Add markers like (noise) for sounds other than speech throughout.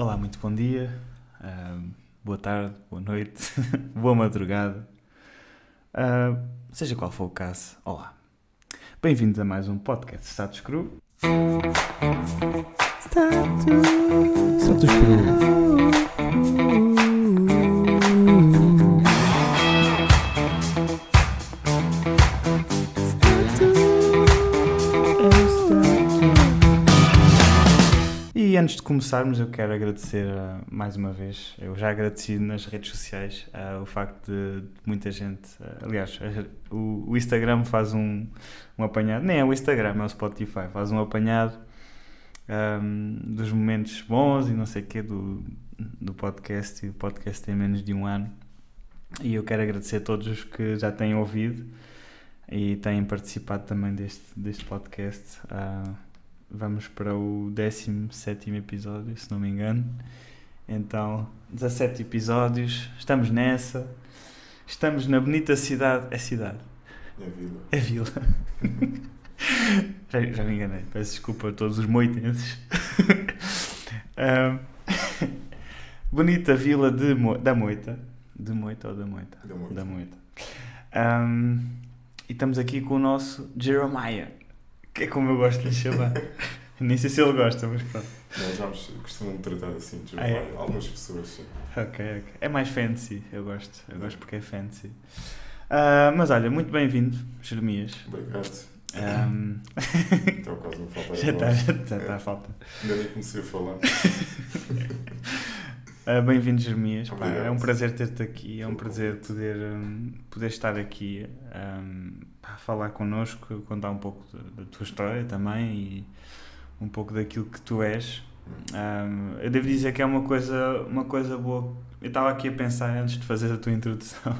Olá, muito bom dia, uh, boa tarde, boa noite, (laughs) boa madrugada, uh, seja qual for o caso, olá. Bem-vindos a mais um podcast Status Cru. Status, Status Cru. Antes de começarmos, eu quero agradecer uh, mais uma vez. Eu já agradeci nas redes sociais uh, o facto de, de muita gente. Uh, aliás, o, o, Instagram faz um, um apanhado, nem é o Instagram, é o Spotify, faz um apanhado um, dos momentos bons e não sei o quê do, do podcast. E o podcast tem menos de um ano. E eu quero agradecer a todos os que já têm ouvido e têm participado também deste, deste podcast. Uh, vamos para o 17 episódio, se não me engano. Então, 17 episódios, estamos nessa. Estamos na bonita cidade. É cidade? É vila. É vila. (laughs) já, já me enganei, peço desculpa a todos os moitenses. (laughs) um, (laughs) bonita vila de Mo da Moita. De Moita ou da Moita? Da Moita. Da Moita. Um, e estamos aqui com o nosso Jeremiah que é como eu gosto de lhe (laughs) chamar. Nem sei se ele gosta, mas pronto. Nós já costumam tratar assim, ah, é? algumas pessoas sim. Ok, ok. É mais fancy, eu gosto. Eu gosto porque é fancy. Uh, mas olha, muito bem-vindo, Jeremias. Obrigado. Um... (laughs) Então quase me falta Já está, já está é. a falta. Ainda nem comecei a falar. Uh, (laughs) Bem-vindo, Jeremias. Pá, é um prazer ter-te aqui, é um prazer poder, um, poder estar aqui um, a falar connosco, contar um pouco da, tua história também e um pouco daquilo que tu és. Um, eu devo dizer que é uma coisa, uma coisa boa. Eu estava aqui a pensar, antes de fazer a tua (laughs) introdução,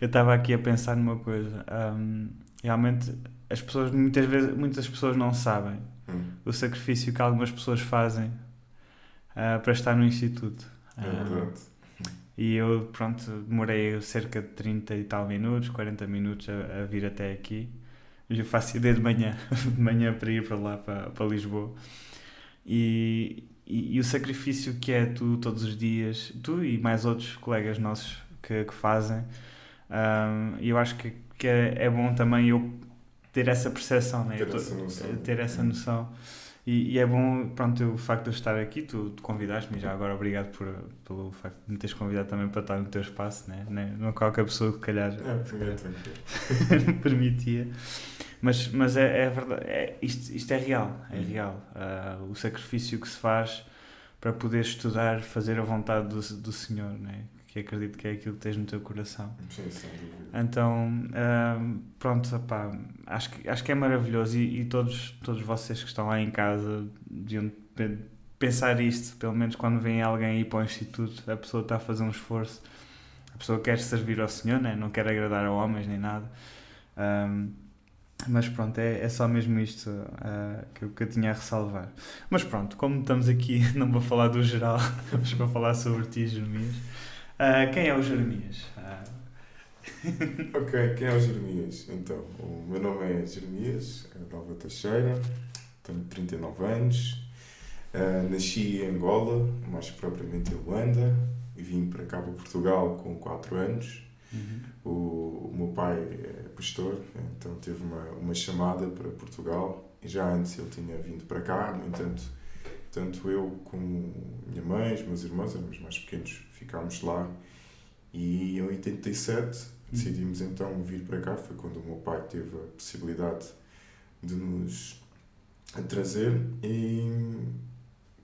eu estava aqui a pensar numa coisa. realmente, as pessoas, muitas vezes, muitas pessoas não sabem hum. o sacrifício que algumas pessoas fazem uh, para estar no Instituto. É verdade. E eu, pronto, demorei cerca de 30 e tal minutos, 40 minutos a, a vir até aqui. Eu faço ideia de manhã, (laughs) de manhã para ir para lá, para, para Lisboa. E, e, e, o sacrifício que é tu todos os dias, tu e mais outros colegas nossos que, que fazem, um, eu acho que, que é, é, bom também eu ter essa percepção, né? ter, essa noção. ter essa noção. E, e, é bom, pronto, o facto de eu estar aqui, tu, tu convidaste-me já agora, obrigado por, pelo facto de me teres convidado também para estar no teu espaço, né? não qualquer pessoa que calhar é, (laughs) permitia. Mas, mas é, é verdade, é, isto, isto é real, é uhum. real. Uh, o sacrifício que se faz para poder estudar, fazer a vontade do, do Senhor, né? Que acredito que é aquilo que tens no teu coração. Sim, sim. Então, uh, pronto, opá, acho, que, acho que é maravilhoso e, e, todos, todos vocês que estão lá em casa deviam pensar isto, pelo menos quando vem alguém ir para o instituto, a pessoa está a fazer um esforço, a pessoa quer servir ao Senhor, né? não quer agradar a homens nem nada. Um, mas pronto, é, é só mesmo isto uh, que, eu, que eu tinha a ressalvar. Mas pronto, como estamos aqui, (laughs) não vou falar do geral, (laughs) vamos para falar sobre ti, Jeremias. Uh, quem é o Jeremias? Uh... (laughs) ok, quem é o Jeremias? Então, o meu nome é Jeremias Dalva Teixeira, tenho 39 anos, uh, nasci em Angola, mais propriamente em Luanda, e vim para cá, para Portugal, com 4 anos. Uhum. O, o, meu pai é pastor, então teve uma, uma chamada para Portugal, e já antes ele tinha vindo para cá, no entanto tanto eu como minha mãe, os meus irmãos, éramos mais pequenos, ficámos lá. E em 87 decidimos então vir para cá. Foi quando o meu pai teve a possibilidade de nos trazer. E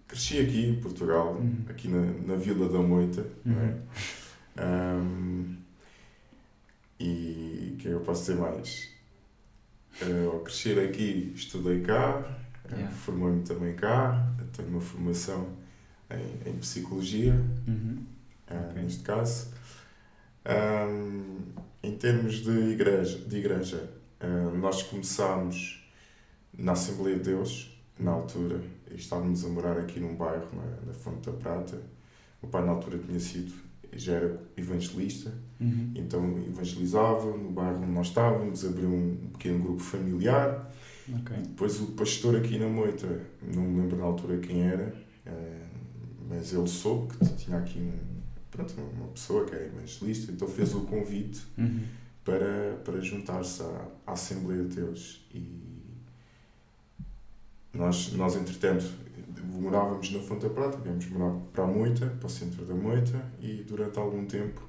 cresci aqui em Portugal, uhum. aqui na, na Vila da Moita. É? Uhum. É? Um, e o que é que eu posso dizer mais? Ao crescer aqui, estudei cá, Yeah. Formei-me também cá, tenho uma formação em, em psicologia, uhum. uh, okay. neste caso. Um, em termos de igreja, de igreja uh, nós começámos na Assembleia de Deus, na altura, e estávamos a morar aqui num bairro, na, na Fonte da Prata. O pai, na altura, tinha sido, já era evangelista, uhum. então evangelizava no bairro onde nós estávamos, abriu um pequeno grupo familiar Okay. Depois o pastor aqui na moita, não me lembro na altura quem era, eh, mas ele soube que tinha aqui um, pronto, uma pessoa que era evangelista, então fez o convite Uhum. para, para juntar-se à, à Assembleia de Deus. E nós, nós entretanto, morávamos na Fonte da Prata, viemos morar para a Moita, para o centro da Moita, e durante algum tempo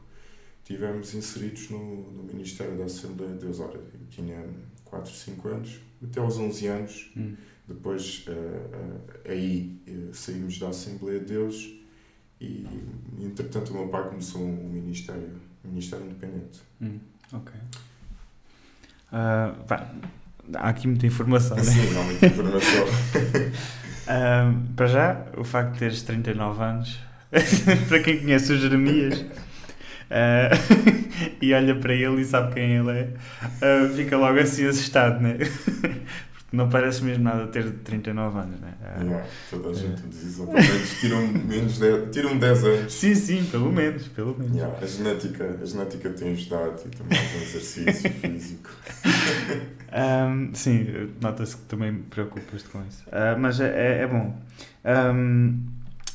tivemos inseridos no, no Ministério da Assembleia de Deus. Ora, eu tinha 4, 5 anos, até aos 11 anos, Hum. depois eh, eh, aí eh, saímos da Assembleia de Deus e entretanto o meu pai começou um ministério, um ministério independente. Hum. Ok. Pá, há aqui muita informação, né? Sim, não muita informação. (laughs) Ah, para já, o facto de teres 39 anos, (laughs) para quem conhece o Jeremias ah, (laughs) e olha para ele e sabe quem ele é, ah, fica logo assim assustado, né? (laughs) Porque não parece mesmo nada ter 39 anos, né? Ah, Yeah, toda a gente diz isso. Pelo menos tiram menos 10, tiram 10 anos. Sim, sim, pelo menos, pelo menos. Yeah, a, genética, a genética tem ajudado e também algum exercício (laughs) físico. Ahm, sim, nota-se que também preocupas-te com isso. Ah, mas é, é- é bom. Ahm,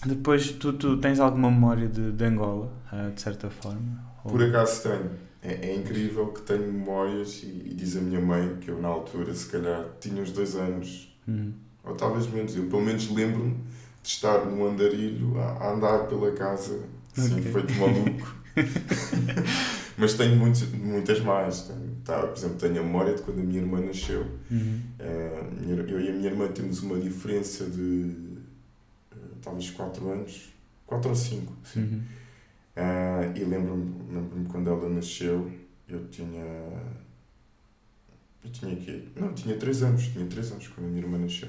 depois, tu, tu tens alguma memória de, de Angola, ah, de certa forma? Ou- Por acaso tenho. É, é incrível que tenho memórias e, e diz a minha mãe que eu na altura se calhar tinha uns dois anos, Uhum. ou talvez menos, eu pelo menos lembro-me de estar no andarilho a, a andar pela casa, assim, Ok. feito maluco. (laughs) Mas tenho muitas, muitas mais. Tenho, tá, por exemplo, tenho a memória de quando a minha irmã nasceu. Uhum. Minha- eu e a minha irmã temos uma diferença de talvez 4 anos, 4 ou 5. Sim. Uhum. Eh, e lembro-me lembro quando ela nasceu, eu tinha. Eu tinha aqui. Não, tinha 3 anos, tinha 3 anos quando a minha irmã nasceu.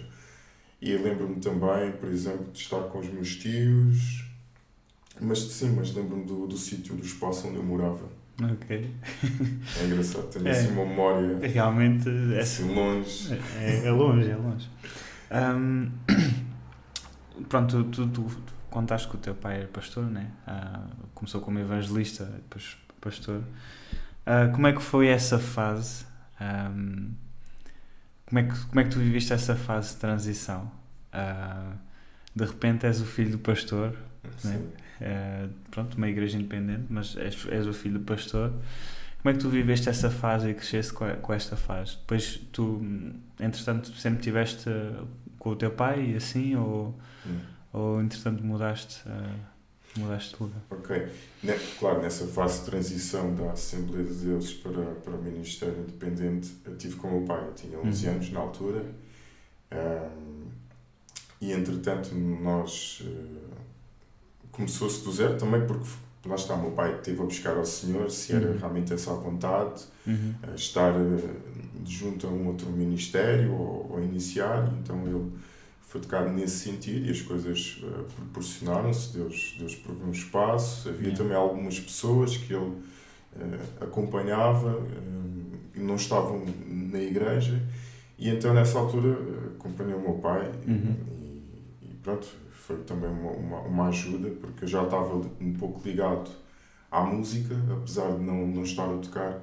E lembro-me também, por exemplo, de estar com os meus tios. Mas sim, mas lembro-me do, do sítio do espaço onde eu morava. Ok. É engraçado, tenho (laughs) É. assim uma memória Realmente, é, assim longe. é, é longe, é longe. Ahm, pronto, tu, tu, tu contaste que o teu pai era pastor, né? Ah, começou como evangelista, depois pastor. Ah, como é que foi essa fase? Ahm, como, é que, como é que tu viviste essa fase de transição? Ah, de repente és o filho do pastor, Sim. eh, pronto, uma igreja independente, mas és, és o filho do pastor. Como é que tu viveste essa fase e cresceste com, com esta fase? Depois tu, entretanto, sempre tiveste com o teu pai e assim, ou, Hum. ou entretanto mudaste, eh, mudaste de lugar? Ok. Ne- Claro, nessa fase de transição da Assembleia de Deus para, para o Ministério Independente, eu tive com o meu pai. Eu tinha 11 Uhum. anos na altura. Ahm, e, entretanto, nós... eh, Começou-se do zero também porque, lá está, o meu pai teve a buscar ao Senhor se era Uhum. realmente essa a vontade, Uhum. a estar eh, junto a um outro ministério ou, ou iniciar. Então, ele foi tocado nesse sentido e as coisas eh, proporcionaram-se. Deus, Deus proveu um espaço. Havia Yeah. também algumas pessoas que ele eh, acompanhava e não estavam na igreja. E então, nessa altura, acompanhei o meu pai Uhum. e, e pronto, foi também uma, uma, uma ajuda porque eu já estava um pouco ligado à música, apesar de não, não estar a tocar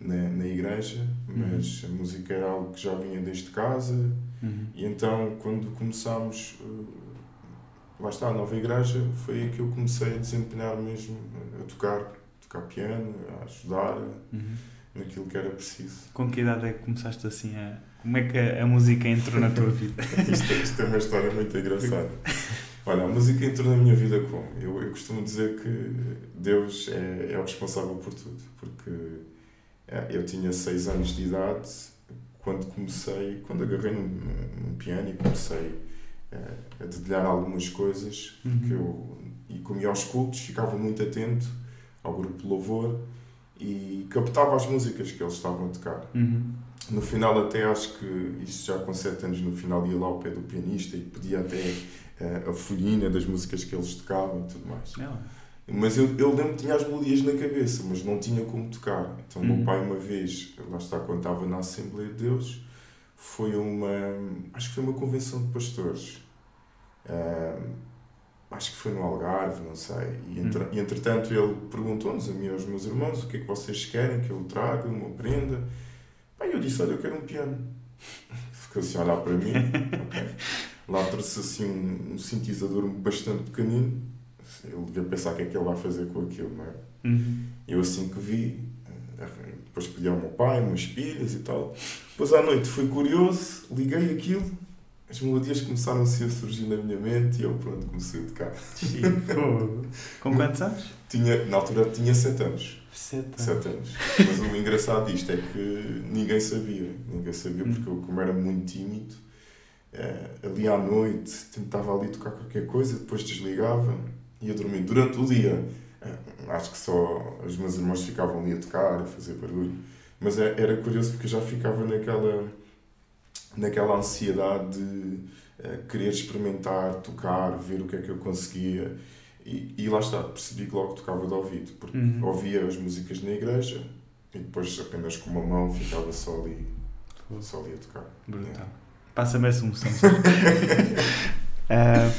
na, na igreja, mas a música era algo que já vinha desde casa. Uhum. E então, quando começámos, eh, lá está, a nova igreja, foi aí que eu comecei a desempenhar mesmo, a tocar, tocar piano, a ajudar Uhum. naquilo que era preciso. Com que idade é que começaste assim a. Como é que a, a música entrou na tua (laughs) vida? Isto, isto é uma história muito engraçada. (laughs) Olha, a música entrou na minha vida como? Eu, eu costumo dizer que Deus é, é o responsável por tudo, porque eh, eu tinha seis anos de idade quando comecei, quando agarrei num, num, piano e comecei eh, a dedilhar algumas coisas que eu, e como ia aos cultos, ficava muito atento ao grupo de louvor e captava as músicas que eles estavam a tocar. Uhum. No final, até acho que isto já com 7 anos, no final ia lá ao pé do pianista e pedia até a folhinha das músicas que eles tocavam e tudo mais. Não. Mas eu, eu lembro que tinha as melodias na cabeça, mas não tinha como tocar. Então, Uhum. meu pai, uma vez, lá está, quando estava na Assembleia de Deus, foi uma. Acho que foi uma convenção de pastores. Acho que foi no Algarve, não sei. E, entre, Uhum. e entretanto, ele perguntou-nos, a mim e aos meus irmãos, o que é que vocês querem que eu traga, uma prenda. Pai, eu disse: Olha, eu quero um piano. (laughs) Ficou assim a olhar para mim. ok. (laughs) Lá trouxe assim um, um sintetizador bastante pequenino. Ele devia pensar o que é que ele vai fazer com aquilo, não é? Uhum. Eu assim que vi, eh, depois pedi ao meu pai umas pilhas e tal. Depois à noite fui curioso, liguei aquilo, as melodias começaram assim a surgir na minha mente e eu pronto, comecei a tocar. Com (laughs) quantos anos? Tinha, na altura tinha 7 anos. Sete. 7 anos. Mas o engraçado disto é que ninguém sabia. Ninguém sabia Hum. porque eu, como era muito tímido, ali à noite tentava ali tocar qualquer coisa, depois desligava e ia dormir. Durante o dia, eh, acho que só os meus irmãos ficavam ali a tocar, a fazer barulho. Mas é- era curioso porque eu já ficava naquela, naquela ansiedade de eh, querer experimentar, tocar, ver o que é que eu conseguia. E, e lá está, percebi que logo tocava de ouvido, porque Uhum. ouvia as músicas na igreja e depois apenas com uma mão ficava só ali, só ali a tocar. Brutal. Passa-me essa emoção. (laughs) Ah,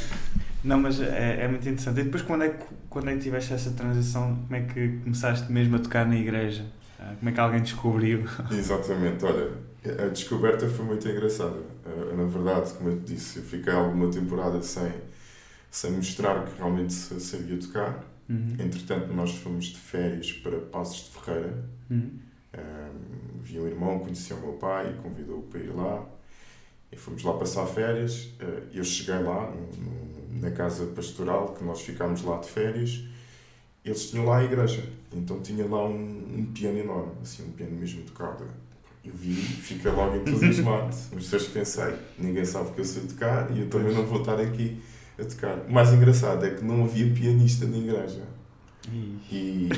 não, mas é, é muito interessante. E depois, quando é, que, quando é que tiveste essa transição? Como é que começaste mesmo a tocar na igreja? Ah, como é que alguém descobriu? (laughs) Exatamente, olha, a descoberta foi muito engraçada. Eh, Na verdade, como eu te disse, eu fiquei alguma temporada sem, sem mostrar que realmente sa- sabia tocar. Uhum. Entretanto, nós fomos de férias para Passos de Ferreira. Uhum. Um, vi um irmão, conhecia o meu pai e convidou-o para ir lá. E fomos lá passar férias. Uh, Eu cheguei lá, na casa pastoral, que nós ficámos lá de férias. Eles tinham lá a igreja. Então tinha lá um, um piano enorme, assim, um piano mesmo tocado. Eu vi, fiquei logo entusiasmado. (laughs) Mas depois pensei, ninguém sabe que eu sei tocar e eu também não vou estar aqui a tocar. O mais engraçado é que não havia pianista na igreja. E, e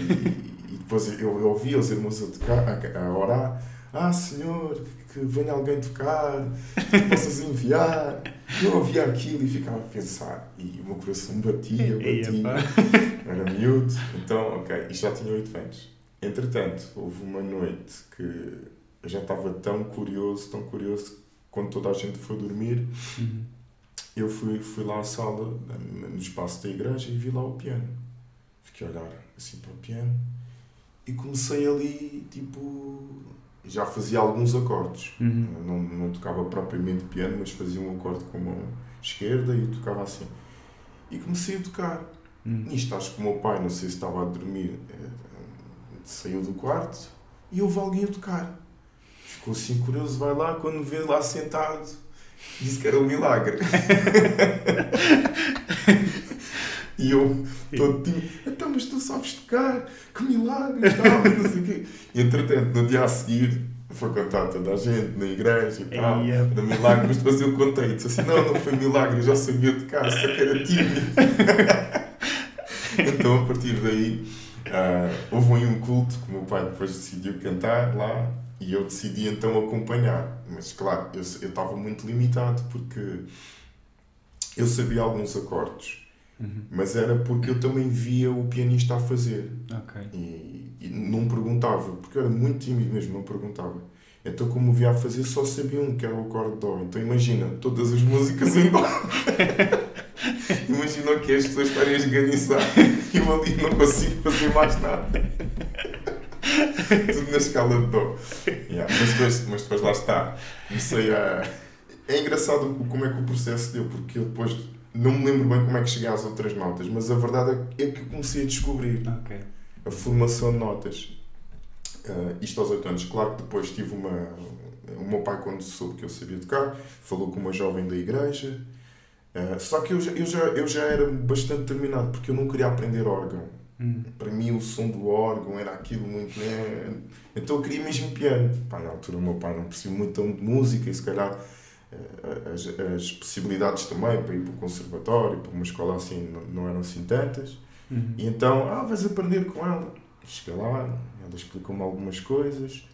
depois eu, eu ouvi os irmãos a, tocar, a, a orar: Ah, Senhor, que venha alguém tocar, que possas enviar. Eu ouvia aquilo e ficava a pensar. E o meu coração batia, (laughs) batia. (laughs) Era miúdo. Então, ok, e já tinha 8 anos. Entretanto, houve uma noite que eu já estava tão curioso, tão curioso, quando toda a gente foi dormir, Uhum. eu fui, fui lá à sala, no espaço da igreja, e vi lá o piano. Fiquei a olhar assim para o piano e comecei ali, tipo. Já fazia alguns acordes. Uhum. Não, não tocava propriamente piano, mas fazia um acorde com a mão esquerda e tocava assim. E comecei a tocar. Uhum. Nisto, acho que o meu pai, não sei se estava a dormir, eh, saiu do quarto e houve alguém a tocar. Ficou assim curioso, vai lá, quando vê lá sentado, disse que era um milagre. (laughs) e eu, todo tímido, então, mas tu sabes tocar, que milagre e tal, não sei o quê. Entretanto, no dia a seguir, foi contar a toda a gente na igreja e tal, Eia. era milagre, mas depois eu contei, disse assim, não, não foi milagre, eu já sabia tocar, só que era tímido. (laughs) então, a partir daí, ah, houve aí um culto que o meu pai depois decidiu cantar lá e eu decidi então acompanhar. Mas, claro, eu estava muito limitado porque eu sabia alguns acordes, Uhum. mas era porque eu também via o pianista a fazer Ok. e, e não perguntava, porque eu era muito tímido mesmo, não perguntava. Então, como o via a fazer, só sabia um, que era o acorde de Dó. Então, imagina, todas as músicas (laughs) em Dó. (laughs) imagina o que é as pessoas estarem a esganiçar e (laughs) eu ali não consigo fazer mais nada. Tudo na escala de Dó. Yeah, mas, depois, mas depois lá está. Comecei a. É engraçado como é que o processo deu, porque eu depois não me lembro bem como é que cheguei às outras notas, mas a verdade é que eu comecei a descobrir Ok. a formação de notas. Ah, isto aos 8 anos. Claro que depois tive uma. O meu pai, quando soube que eu sabia tocar, falou com uma jovem da igreja. Ah, só que eu já, eu, já, eu já era bastante determinado, porque eu não queria aprender órgão. Uhum. Para mim, o som do órgão era aquilo muito. Né? Então eu queria mesmo piano. Pá, na altura, o meu pai não percebia muito de música e se calhar as, as possibilidades também para ir para o conservatório, para uma escola assim, não, não eram assim tantas. Uhum. E então, ah, vais aprender com ela. Cheguei lá, ela explicou-me algumas coisas.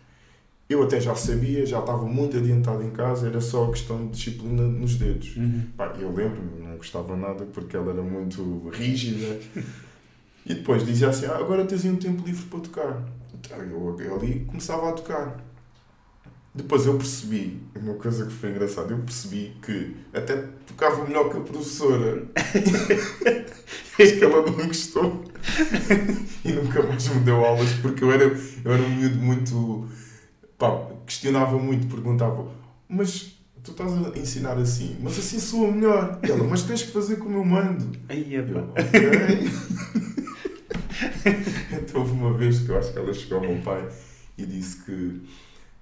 Eu até já sabia, já estava muito adiantado em casa, era só questão de disciplina nos dedos. Uhum. Pá, eu lembro-me, não gostava nada porque ela era muito rígida. E depois dizia assim: ah, agora tens um tempo livre para tocar. Então eu, eu ali começava a tocar. Depois eu percebi, uma coisa que foi engraçada, eu percebi que até tocava melhor que a professora. (laughs) Acho que ela não gostou. e nunca mais me deu aulas porque eu era, eu era um miúdo muito. Pá, questionava muito, perguntava, mas tu estás a ensinar assim, mas assim soa melhor. E ela, mas tens que fazer como eu mando. Aí é eu, (laughs) então houve uma vez que eu acho que ela chegou ao meu pai e disse que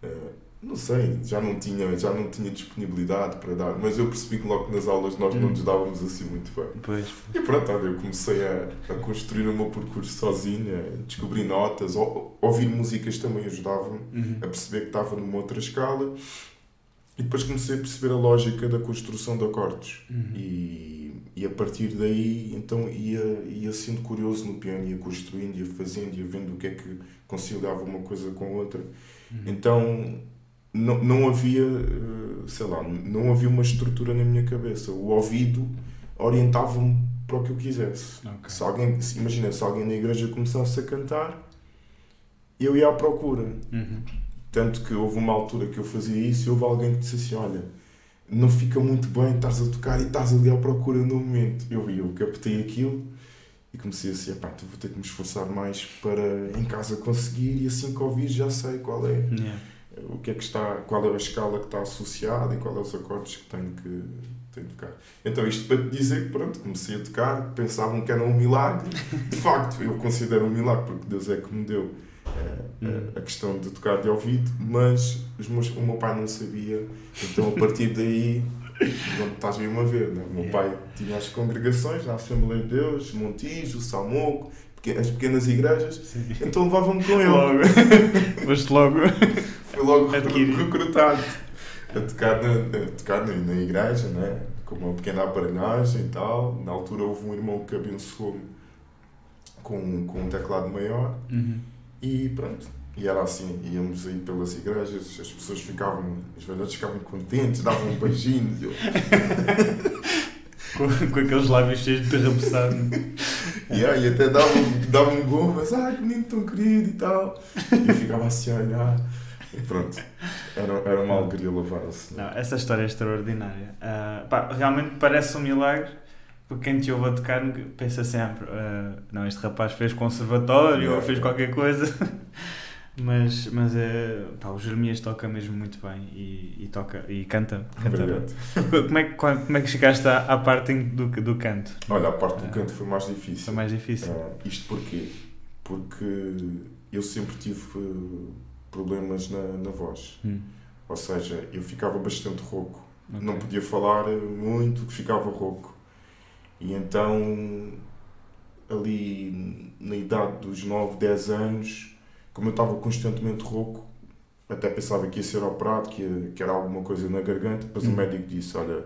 eh, não sei, já não, tinha, já não tinha disponibilidade para dar, mas eu percebi que logo nas aulas nós não Hum. nos dávamos assim muito bem. Pois. E pronto, olha, eu comecei a, a construir o meu percurso sozinho, a descobrir notas, ou, ouvir músicas também ajudava-me Uhum. a perceber que estava numa outra escala e depois comecei a perceber a lógica da construção de acordes. Uhum. E, e a partir daí, então, ia, ia sendo curioso no piano, ia construindo, ia fazendo, ia vendo o que é que conciliava uma coisa com outra. Uhum. Então, não, não havia, eh, sei lá, não havia uma estrutura na minha cabeça. O ouvido orientava-me para o que eu quisesse. Ok. Se alguém, se- imagina, se alguém na igreja começasse a cantar, eu ia à procura. Uhum. Tanto que houve uma altura que eu fazia isso e houve alguém que disse assim: Olha, não fica muito bem, estás a tocar e estás ali à procura no momento. Eu eu captei aquilo e comecei assim: pá, então vou ter que me esforçar mais para em casa conseguir e assim que ouvir já sei qual é Yeah. O que é que está, qual é a escala que está associada e qual é os acordes que tenho que, tenho que tocar. Então isto para te dizer que pronto, comecei a tocar, pensavam que era um milagre. De facto, eu considero um milagre porque Deus é que me deu eh, a, a questão de tocar de ouvido, mas meus, o meu pai não sabia, então a partir daí não estás mesmo a ver, né? o meu pai tinha as congregações na Assembleia de Deus, Montijo, Salmoco, as pequenas igrejas, Sim. então levavam-me com (laughs) ele. Logo. Foste logo. Fui logo recrutado a tocar na, a tocar na, na igreja, né? com uma pequena aparelhagem e tal. Na altura houve um irmão que abençoou-me com, com um teclado maior Uhum. e pronto. E era assim, íamos aí pelas igrejas, as pessoas ficavam, os velhotes ficavam contentes, davam um beijinho. eu, Com, com aqueles lábios cheios de derrabeçado. Yeah, e até davam davam um gomas, ai que menino tão querido e tal. E eu ficava assim a olhar. Pronto, era, era uma alegria louvar o Senhor. Não, essa história é extraordinária. Ah, pá, realmente parece um milagre, porque quem te ouve a tocar pensa sempre: ah, não, este rapaz fez conservatório ou fez qualquer coisa. (laughs) Mas, mas é, pá, o Jeremias toca mesmo muito bem e, e toca e canta. canta bem. (laughs) Como é, que- como é que chegaste à, à parte do, do canto? Olha, a parte do canto foi mais difícil. Foi mais difícil. Isto porquê? Porque eu sempre tive problemas na, na voz. Hum, Ou seja, eu ficava bastante rouco. ok. Não podia falar muito, ficava rouco. E então, ali na idade dos 9, 10 anos, como eu estava constantemente rouco, até pensava que ia ser operado, que, ia- que era alguma coisa na garganta, depois Hum. o médico disse, olha,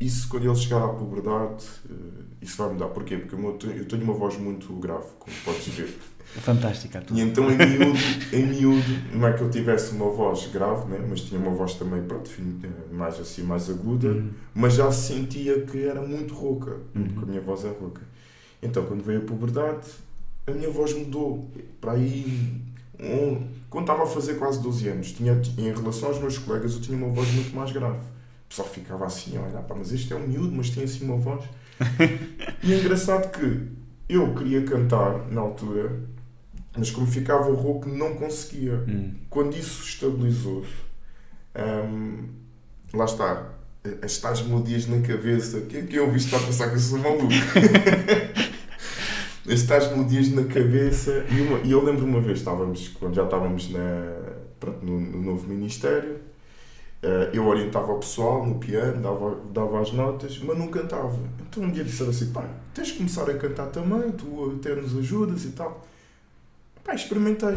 isso quando ele chegar à puberdade, eh, isso vai mudar. Porquê? Porque eu tenho uma voz muito grave, como podes ver. (laughs) Fantástica. E então em miúdo, em miúdo, não é que eu tivesse uma voz grave, né? mas tinha uma voz também pronto, eh, mais assim, mais aguda, Hum, mas já sentia que era muito rouca, Uhum. porque a minha voz é rouca. Então quando veio a puberdade, a minha voz mudou. Para aí, um, quando estava a fazer quase 12 anos, tinha, em relação aos meus colegas, eu tinha uma voz muito mais grave. O pessoal ficava assim, olha, pá, mas este é um miúdo, mas tem assim uma voz. (laughs) e é engraçado que eu queria cantar na altura, mas como ficava rouco, não conseguia. hum. Quando isso estabilizou, hum, lá está, as tais melodias na cabeça. Quem, quem ouve isto está a pensar que eu sou maluco. (laughs) as tais melodias na cabeça. E, uma- e eu lembro uma vez, estávamos, quando já estávamos na, pronto, no, no novo ministério, eu orientava o pessoal no piano, dava, dava as notas, mas não cantava. Então um dia disseram assim: pá, tens de começar a cantar também, tu até nos ajudas e tal. Pá, experimentei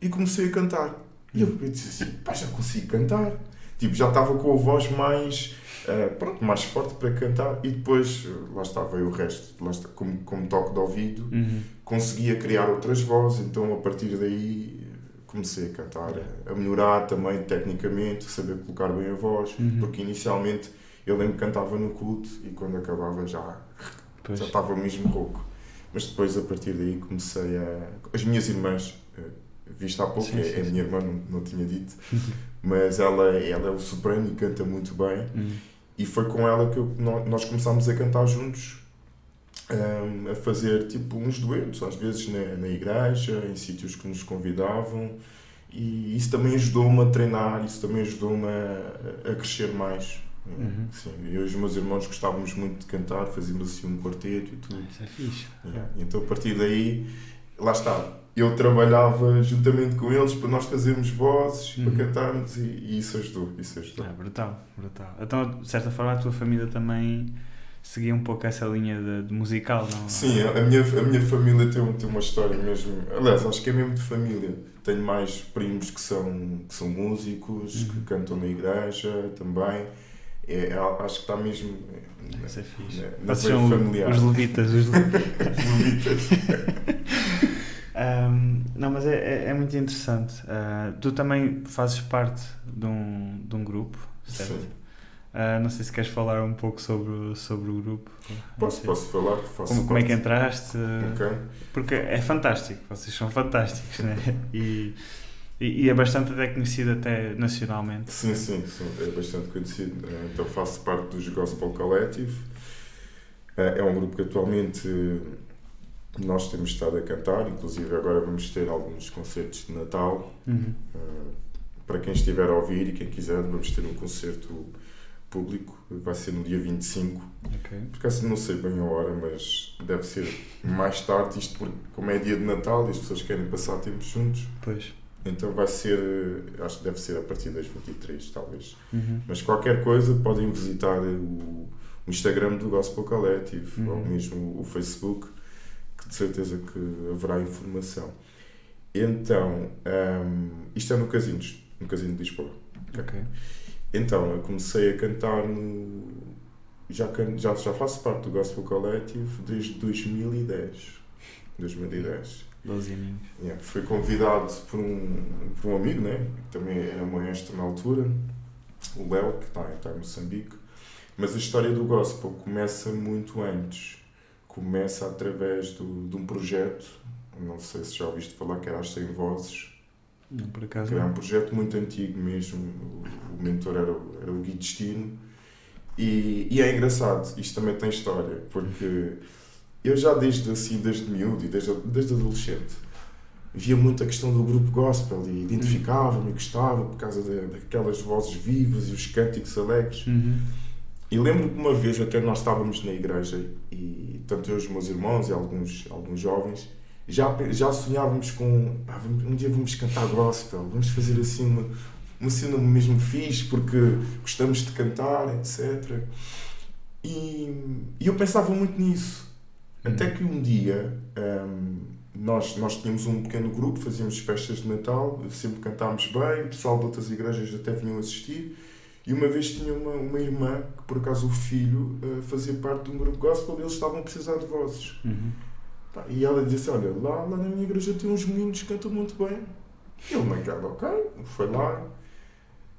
e comecei a cantar. E eu disse assim: pá, já consigo cantar. Tipo, já estava com a voz mais, eh, pronto, mais forte para cantar. E depois, eh, lá está, veio o resto. Lá está, como, como toque de ouvido, Uhum. conseguia criar outras vozes. Então, a partir daí, eh, comecei a cantar, a- melhorar também tecnicamente, saber colocar bem a voz. Uhum. Porque inicialmente eu lembro que cantava no culto e quando acabava já Pois. já estava mesmo rouco. Mas depois, a partir daí, comecei a. As minhas irmãs, eh, viste há pouco, Sim, é, sim, é a minha irmã, não, não tinha dito, (laughs) mas ela, ela é o soprano e canta muito bem. Hum. E foi com ela que eu- nó- nós começámos a cantar juntos, ehm, a fazer tipo uns duetos, às vezes na, na igreja, em sítios que nos convidavam. e isso também ajudou-me a treinar, isso também ajudou-me a, a crescer mais. Uhum. Sim, eu e os meus irmãos gostávamos muito de cantar, fazíamos assim um quarteto e tudo. Isso é fixe. Yeah. Então a partir daí, lá está, eu trabalhava juntamente com eles para nós fazermos vozes, Uhum. para cantarmos e, e isso ajudou, isso ajudou. É brutal, brutal. Então, de certa forma, a tua família também seguia um pouco essa linha de, de musical, não? Sim, a minha, a minha família tem, tem uma história mesmo. Aliás, acho que é mesmo de família. Tenho mais primos que são, que são músicos, que Uhum. cantam na igreja também. É, é- acho que está mesmo Isso é fixe. na, na são familiar. os levitas, os (laughs) levitas. (laughs) Ahm, não, mas é, é, é muito interessante. Ah, tu também fazes parte de um, de um grupo, certo? Sim. Ah, não sei se queres falar um pouco sobre, sobre o grupo. Posso, posso falar? Como, como é que entraste? Ok. Porque é fantástico, vocês são fantásticos, né? E, e, é bastante até conhecido até nacionalmente. Sim, sim, sim, é bastante conhecido. Eh, Então faço parte dos Gospel Collective. Eh, É um grupo que atualmente nós temos estado a cantar, inclusive agora vamos ter alguns concertos de Natal. Uhum. Para quem estiver a ouvir e quem quiser, vamos ter um concerto público, vai ser no dia 25. Ok. Por acaso não sei bem a hora, mas deve ser mais tarde, isto porque como é dia de Natal e as pessoas querem passar tempo juntos. Pois. Então vai ser, eh, acho que deve ser a partir das 23, talvez. Uhum. Mas qualquer coisa podem visitar o, o Instagram do Gospel Collective Uhum. ou mesmo o Facebook, que de certeza que haverá informação. Então, ahm, isto é no Casinos, no Casino de Lisboa. Ok. Então, eu comecei a cantar no. Já, can- já, já faço parte do Gospel Collective desde 2010. 2010. 12 aninhos. Yeah, Fui convidado por um, por um amigo, né? que também era maestro na altura, o Léo, que está, está em Moçambique. Mas a história do gospel começa muito antes. Começa através do, de um projeto, não sei se já ouviste falar, que era as 100 Vozes, Não, por acaso. que era um projeto muito antigo mesmo. Mentor era, o- era o Gui Destino. E, e é engraçado, isto também tem história, porque eu já desde assim, desde miúdo e desde, desde adolescente, via muito a questão do grupo gospel e identificava-me e gostava por causa de- daquelas vozes vivas e os cânticos alegres. Uhum. E lembro que uma vez até nós estávamos na igreja e tanto eu os meus irmãos e alguns, alguns jovens já, já sonhávamos com "Pá, vamos- um dia vamos cantar gospel, vamos fazer assim uma, uma cena mesmo fixe porque gostamos de cantar, etc. E, e eu pensava muito nisso. Até que um dia hum, nós, nós tínhamos um pequeno grupo, fazíamos festas de Natal, sempre cantámos bem, o pessoal de outras igrejas até vinham assistir. E uma vez tinha uma, uma irmã que, por acaso, o filho eh, fazia parte de um grupo gospel e eles estavam a precisar de vozes. Uhum. Pá, E ela disse: Olha, lá, lá na minha igreja tem uns meninos que cantam muito bem. E ele naquela, ok, foi lá.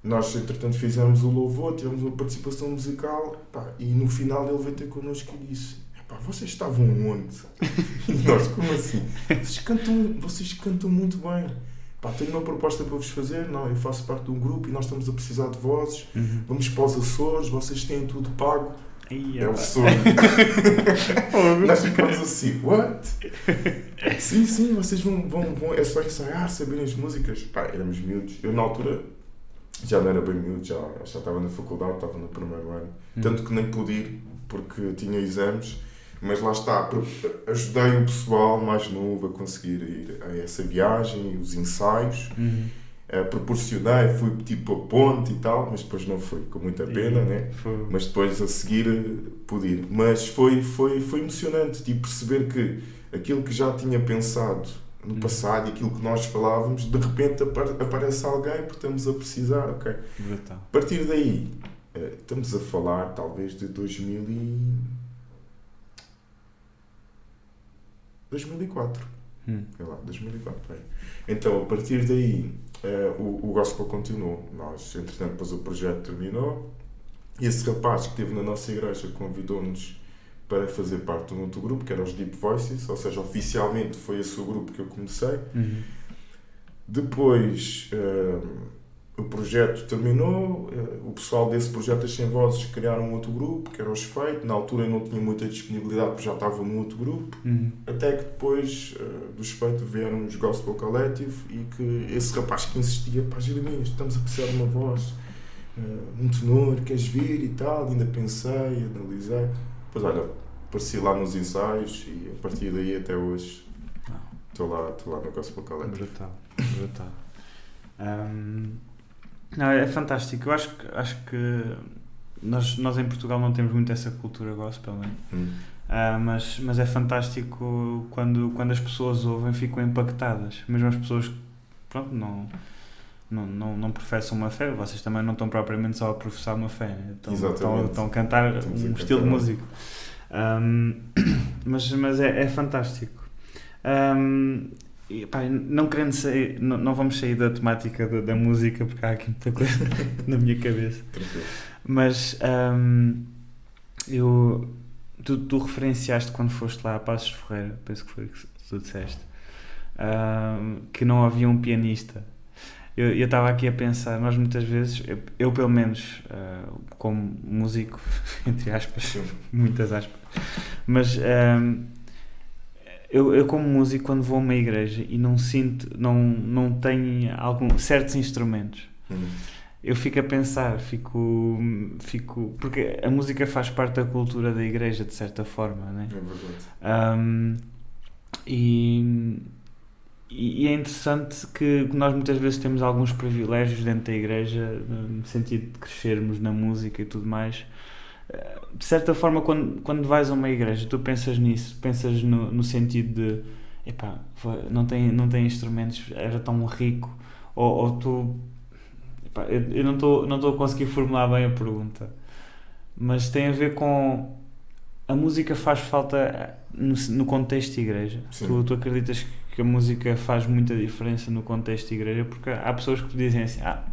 Nós, entretanto, fizemos o louvor, tivemos uma participação musical. Pá, e no final ele veio ter connosco e disse: Pá, vocês estavam onde? E (laughs) nós, como assim? Vocês cantam, vocês cantam muito bem. Pá, tenho uma proposta para vos fazer. Não, eu faço parte de um grupo e nós estamos a precisar de vozes. Uhum. Vamos para os Açores, vocês têm tudo pago. Aí, É o sonho. (laughs) (laughs) Nós ficamos assim, what? sim, sim, vocês vão, vão, vão, é só ensaiar, saberem as músicas. Pá, éramos miúdos. Eu na altura já não era bem miúdo, já, já estava na faculdade, estava no primeiro ano. Uhum. Tanto que nem pude ir, porque tinha exames. Mas lá está, ajudei o pessoal mais novo a conseguir ir a essa viagem, os ensaios. Uhum. Eh, proporcionei, fui tipo a ponte e tal, mas depois não fui, com muita pena, E né? foi- mas depois a seguir eh, pude ir. Mas foi, foi, foi emocionante tipo, perceber que aquilo que já tinha pensado no passado e aquilo que nós falávamos, de repente apa- aparece alguém porque estamos a precisar, ok? Brutal. A partir daí, eh, estamos a falar talvez de 2000 e... 2004. Hum. Sei lá, 2004, bem. Então, a partir daí, eh, o, o gospel continuou. Nós, entretanto, depois o projeto terminou. E esse rapaz que esteve na nossa igreja convidou-nos para fazer parte de um outro grupo, que era os Deep Voices, ou seja, oficialmente foi esse o grupo que eu comecei. Uhum. Depois, eh, o projeto terminou, eh, o pessoal desse projeto das 100 Vozes criaram um outro grupo, que era os Feito. Na altura eu não tinha muita disponibilidade porque já estava num outro grupo. Uhum. Até que depois uh, dos Feito vieram os Gospel Collective e que esse rapaz que insistia, pá, Jeremias, estamos a precisar de uma voz, uh, um tenor, queres vir e tal. Ainda pensei, analisei. Pois olha, apareci lá nos ensaios e a partir daí até hoje estou lá, estou lá no Gospel Collective. Brutal, brutal. Um, não, é fantástico. Eu acho que, acho que nós, nós em Portugal não temos muito essa cultura gospel, né? Hum. Uh, mas, mas é fantástico quando, quando as pessoas ouvem ficam impactadas. Mesmo as pessoas que pronto, não, não, não, não professam uma fé, vocês também não estão propriamente só a professar uma fé, né? estão, estão, estão a cantar Estamos um a estilo de música. Um, (clears throat) mas mas é, é fantástico. Um, e, pá, não querendo sair, não, não vamos sair da temática da, da música porque há aqui muita coisa (laughs) na minha cabeça. Mas um, eu, tu, tu referenciaste quando foste lá a Passos Ferreira, penso que foi o que tu disseste, um, que não havia um pianista. Eu estava aqui a pensar, nós muitas vezes, eu, eu pelo menos, uh, como músico, (laughs) entre aspas, muitas aspas, mas um, eu, eu como músico quando vou a uma igreja e não sinto, não, não tenho algum, certos instrumentos, uhum. eu fico a pensar, fico, fico, porque a música faz parte da cultura da igreja de certa forma, né? É verdade. Um, e, e é interessante que nós muitas vezes temos alguns privilégios dentro da igreja, no sentido de crescermos na música e tudo mais, de certa forma, quando, quando vais a uma igreja, tu pensas nisso, pensas no, no sentido de epá, não tem, não tem instrumentos, era tão rico, ou, ou tu. Epá, eu, eu não estou não a conseguir formular bem a pergunta, mas tem a ver com. A música faz falta no, no contexto de igreja. Tu, tu acreditas que a música faz muita diferença no contexto de igreja? Porque há pessoas que dizem assim: ah,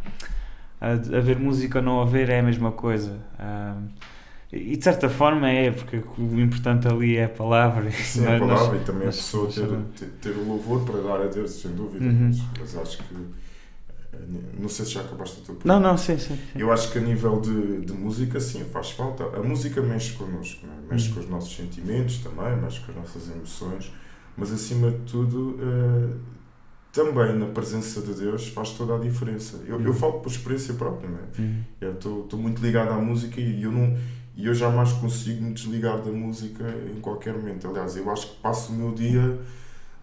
haver música ou não haver é a mesma coisa. Ah, e de certa forma é, porque o importante ali é a palavra. Sim, (laughs) a palavra nós, e também a pessoa ter, ter, ter, o louvor para dar a Deus, sem dúvida. Uhum. Mas, mas, acho que. Eh, não sei se já acabaste a tua Não, não, sim, sim, sim. Eu acho que a nível de, de música, sim, faz falta. A música mexe connosco, é? mexe uhum. com os nossos sentimentos também, mexe com as nossas emoções, mas acima de tudo. Uh, também na presença de Deus faz toda a diferença. Eu, eu uhum. falo por experiência própria, não é? Uhum. Eu estou muito ligado à música e eu não, e eu jamais consigo me desligar da música em qualquer momento. Aliás, eu acho que passo o meu dia,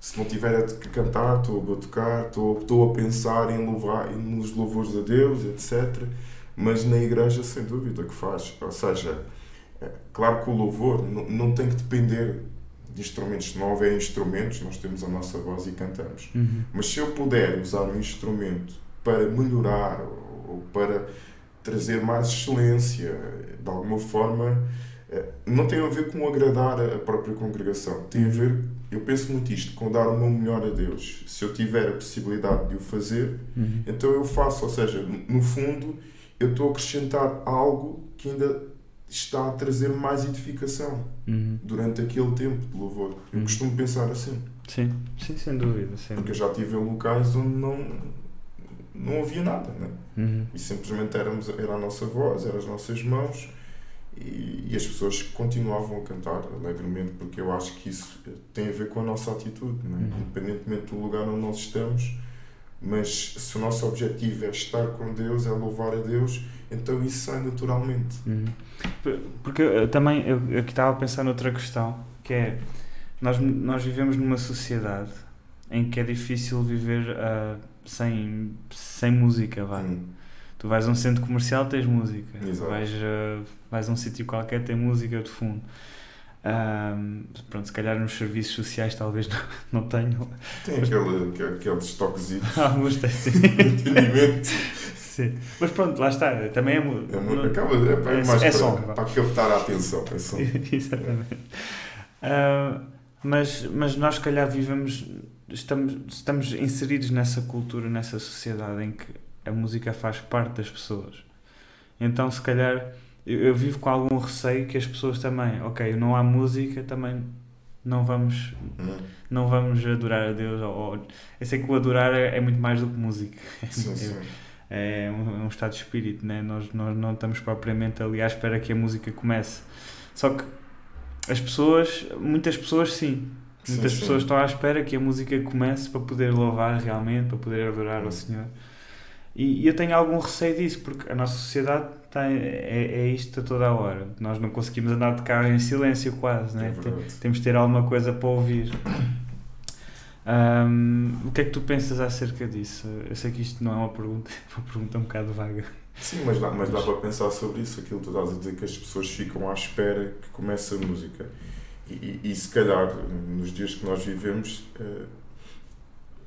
se não tiver a cantar, estou a tocar, estou, a pensar em louvar, nos louvores a Deus, etc. Mas na igreja, sem dúvida, que faz. Ou seja, é, claro que o louvor não, não tem que depender de instrumentos. Se não houver instrumentos, nós temos a nossa voz e cantamos. Uhum. Mas se eu puder usar um instrumento para melhorar ou para trazer mais excelência, de alguma forma, eh, não tem a ver com agradar a própria congregação, tem a ver, eu penso muito isto, com dar o meu melhor a Deus. Se eu tiver a possibilidade de o fazer, uhum. então eu faço, ou seja, no fundo, eu estou a acrescentar algo que ainda está a trazer mais edificação uhum. durante aquele tempo de louvor. Eu uhum. costumo pensar assim. Sim, sim, sem dúvida. Sem Porque eu já tive em locais onde não não havia nada, né? Uhum. E simplesmente éramos, era a nossa voz, eram as nossas mãos e, e, as pessoas continuavam a cantar alegremente, porque eu acho que isso tem a ver com a nossa atitude, né? Uhum. independentemente do lugar onde nós estamos. Mas se o nosso objetivo é estar com Deus, é louvar a Deus, então isso sai naturalmente. Uhum. Porque eu, também eu, eu estava a pensar noutra questão, que é nós, nós vivemos numa sociedade em que é difícil viver uh, sem, sem música, vá. Hum. Tu vais a um centro comercial, tens música. Exato. Vais, uh, vais a um sítio qualquer, tem música de fundo. Um, pronto, se calhar nos serviços sociais talvez não, (laughs) não tenham. Tem aquele, aquele, aqueles toquezitos. (laughs) Alguns têm, sim. (laughs) sim. Mas pronto, lá está. Também é. é, acaba, é, é, é mais é para, som, para captar a atenção. É som. (laughs) Exatamente. Uh, mas, mas nós, se calhar, vivemos estamos, estamos inseridos nessa cultura, nessa sociedade em que a música faz parte das pessoas. Então, se calhar, eu, eu vivo com algum receio que as pessoas também, ok, não há música, também não vamos hum. não vamos adorar a Deus ou, eu sei que o adorar é, é muito mais do que música sim, (laughs) sim. É um, um, estado de espírito, né? nós, nós não estamos propriamente ali à espera que a música comece. Só que as pessoas, muitas pessoas sim, muitas sim, pessoas sim. estão à espera que a música comece para poder louvar realmente, para poder adorar ao Senhor. E, e eu tenho algum receio disso, porque a nossa sociedade tem, é, é isto a toda a hora. Nós não conseguimos andar de carro em silêncio quase, né? É temos de ter alguma coisa para ouvir. Um, o que é que tu pensas acerca disso? Eu sei que isto não é uma pergunta, é (laughs) uma pergunta um bocado vaga. Sim, mas dá, mas dá para pensar sobre isso, aquilo que tu estás a dizer, que as pessoas ficam à espera que comece a música. E, e, e se calhar, nos dias que nós vivemos, uh,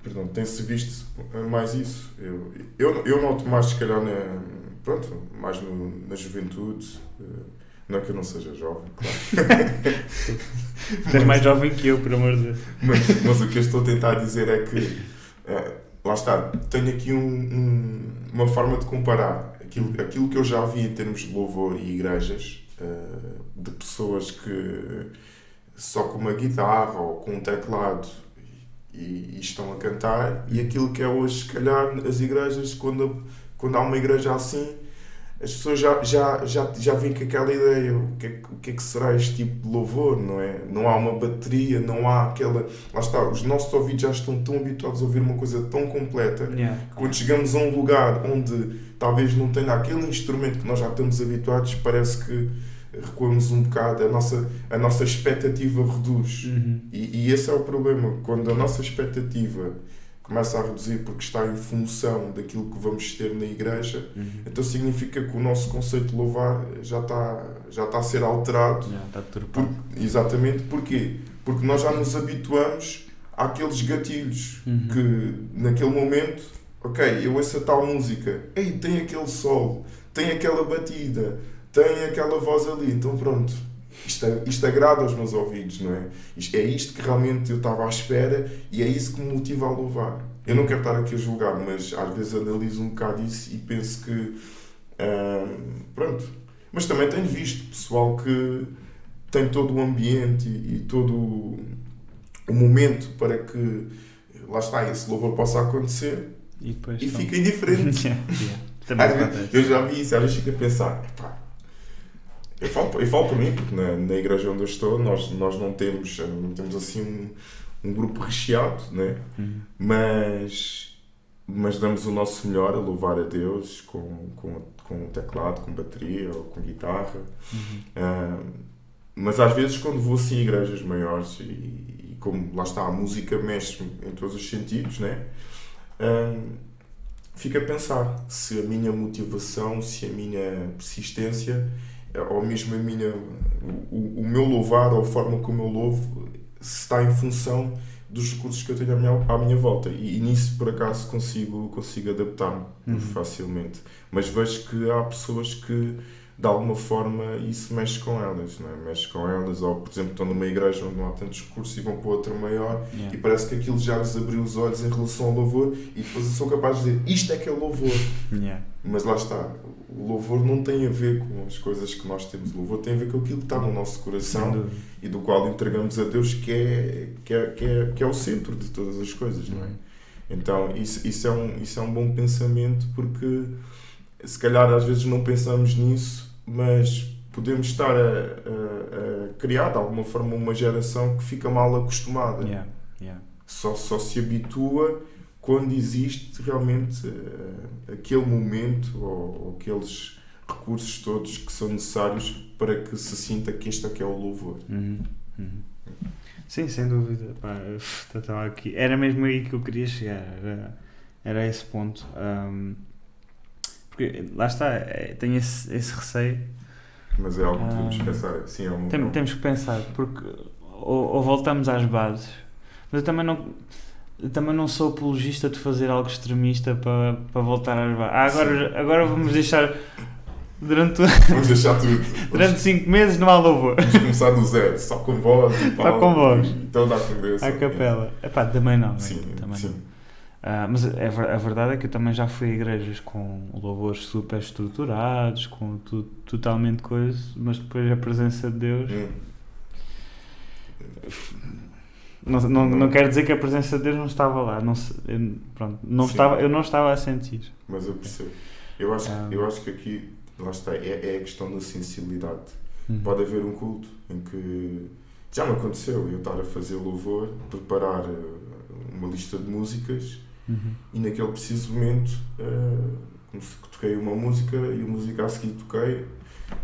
perdão, tem-se visto mais isso. Eu, eu, eu noto mais, se calhar, na, pronto, mais no, na juventude. Uh, não é que eu não seja jovem, claro. (laughs) És mais jovem que eu, por amor de Deus. Mas, mas o que eu estou a tentar dizer é que, é, lá está, tenho aqui um, um, uma forma de comparar aquilo, aquilo que eu já vi em termos de louvor e igrejas, uh, de pessoas que só com uma guitarra ou com um teclado e, e, estão a cantar, e aquilo que é hoje, se calhar, as igrejas, quando, quando há uma igreja assim as pessoas já, já, já, já vêm com aquela ideia, o que, é, o que é que será este tipo de louvor, não é? Não há uma bateria, não há aquela... Lá está, os nossos ouvidos já estão tão habituados a ouvir uma coisa tão completa, yeah. que quando chegamos a um lugar onde talvez não tenha aquele instrumento que nós já estamos habituados, parece que recuamos um bocado, a nossa, a nossa expectativa reduz. Uhum. E, e esse é o problema, quando a nossa expectativa começa a reduzir porque está em função daquilo que vamos ter na igreja, uhum. então significa que o nosso conceito de louvar já está, já está a ser alterado. Já está por, exatamente. Porquê? Porque nós já nos habituamos àqueles gatilhos uhum. que naquele momento, ok, eu ouço a tal música, ei, tem aquele sol, tem aquela batida, tem aquela voz ali, então pronto isto, isto agrada aos meus ouvidos, não é? É isto que realmente eu estava à espera e é isso que me motiva a louvar. Eu não quero estar aqui a julgar, mas às vezes analiso um bocado isso e penso que. Hum, pronto. Mas também tenho visto pessoal que tem todo o ambiente e, e todo o, momento para que lá está, esse louvor possa acontecer e, e fica indiferente. (laughs) yeah, yeah. eu já vi isso, às vezes fico a pensar, eu falo, eu falo por mim, porque na, na igreja onde eu estou, nós, nós não temos, não temos assim um, um grupo recheado, né? Uhum. mas, mas damos o nosso melhor a louvar a Deus com, com, com teclado, com bateria ou com guitarra. Uhum. Uh, mas às vezes, quando vou assim em igrejas maiores, e, e, como lá está, a música mexe em todos os sentidos, né? Uh, fico a pensar se a minha motivação, se a minha persistência ou mesmo a minha, o, o meu louvar ou a forma como eu louvo está em função dos recursos que eu tenho à minha, à minha volta e, e nisso por acaso consigo, consigo adaptar-me uhum. facilmente mas vejo que há pessoas que de alguma forma isso mexe com elas, não é? mexe com elas, ou por exemplo estão numa igreja onde não há tantos recursos e vão para outra maior yeah. e parece que aquilo já lhes abriu os olhos em relação ao louvor e depois são capazes de dizer isto é que é louvor. Yeah. Mas lá está, o louvor não tem a ver com as coisas que nós temos, o louvor tem a ver com aquilo que está no nosso coração e do qual entregamos a Deus que é, que é, que é, que é o centro de todas as coisas, não é? Então isso, isso, é um, isso é um bom pensamento porque se calhar às vezes não pensamos nisso mas podemos estar a, a, a, criar de alguma forma uma geração que fica mal acostumada. Yeah, yeah. Só, só se habitua quando existe realmente uh, aquele momento ou, ou, aqueles recursos todos que são necessários para que se sinta que este aqui é o louvor. Uhum, uhum. Sim, sem dúvida. Pá, (laughs) aqui. Era mesmo aí que eu queria chegar. Era, era esse ponto. Um, porque lá está, é, tenho esse, esse receio. Mas é algo que temos que ah, pensar. Sim, é um... Tem, temos que pensar, porque ou, ou, voltamos às bases, mas eu também não. Eu também não sou apologista de fazer algo extremista para, para voltar às bases. Ah, agora, agora vamos deixar durante (laughs) vamos deixar tudo (laughs) durante 5 meses não há louvor vamos começar do zero só com voz só com voz então dá a capela é pá também não sim, também sim. Não. Uh, mas é, a verdade é que eu também já fui a igrejas com louvores super estruturados, com tudo totalmente coisa, mas depois a presença de Deus. Hum. Não, não, não quer dizer que a presença de Deus não estava lá. Não, eu, pronto, não Sim. estava, eu não estava a sentir. Mas eu percebo. Eu acho, Ah. eu acho que aqui, lá está, é, é a questão da sensibilidade. Uhum. Pode haver um culto em que já me aconteceu eu estar a fazer louvor, preparar eh, uma lista de músicas Uhum. e naquele preciso momento como se toquei uma música e a música a seguir toquei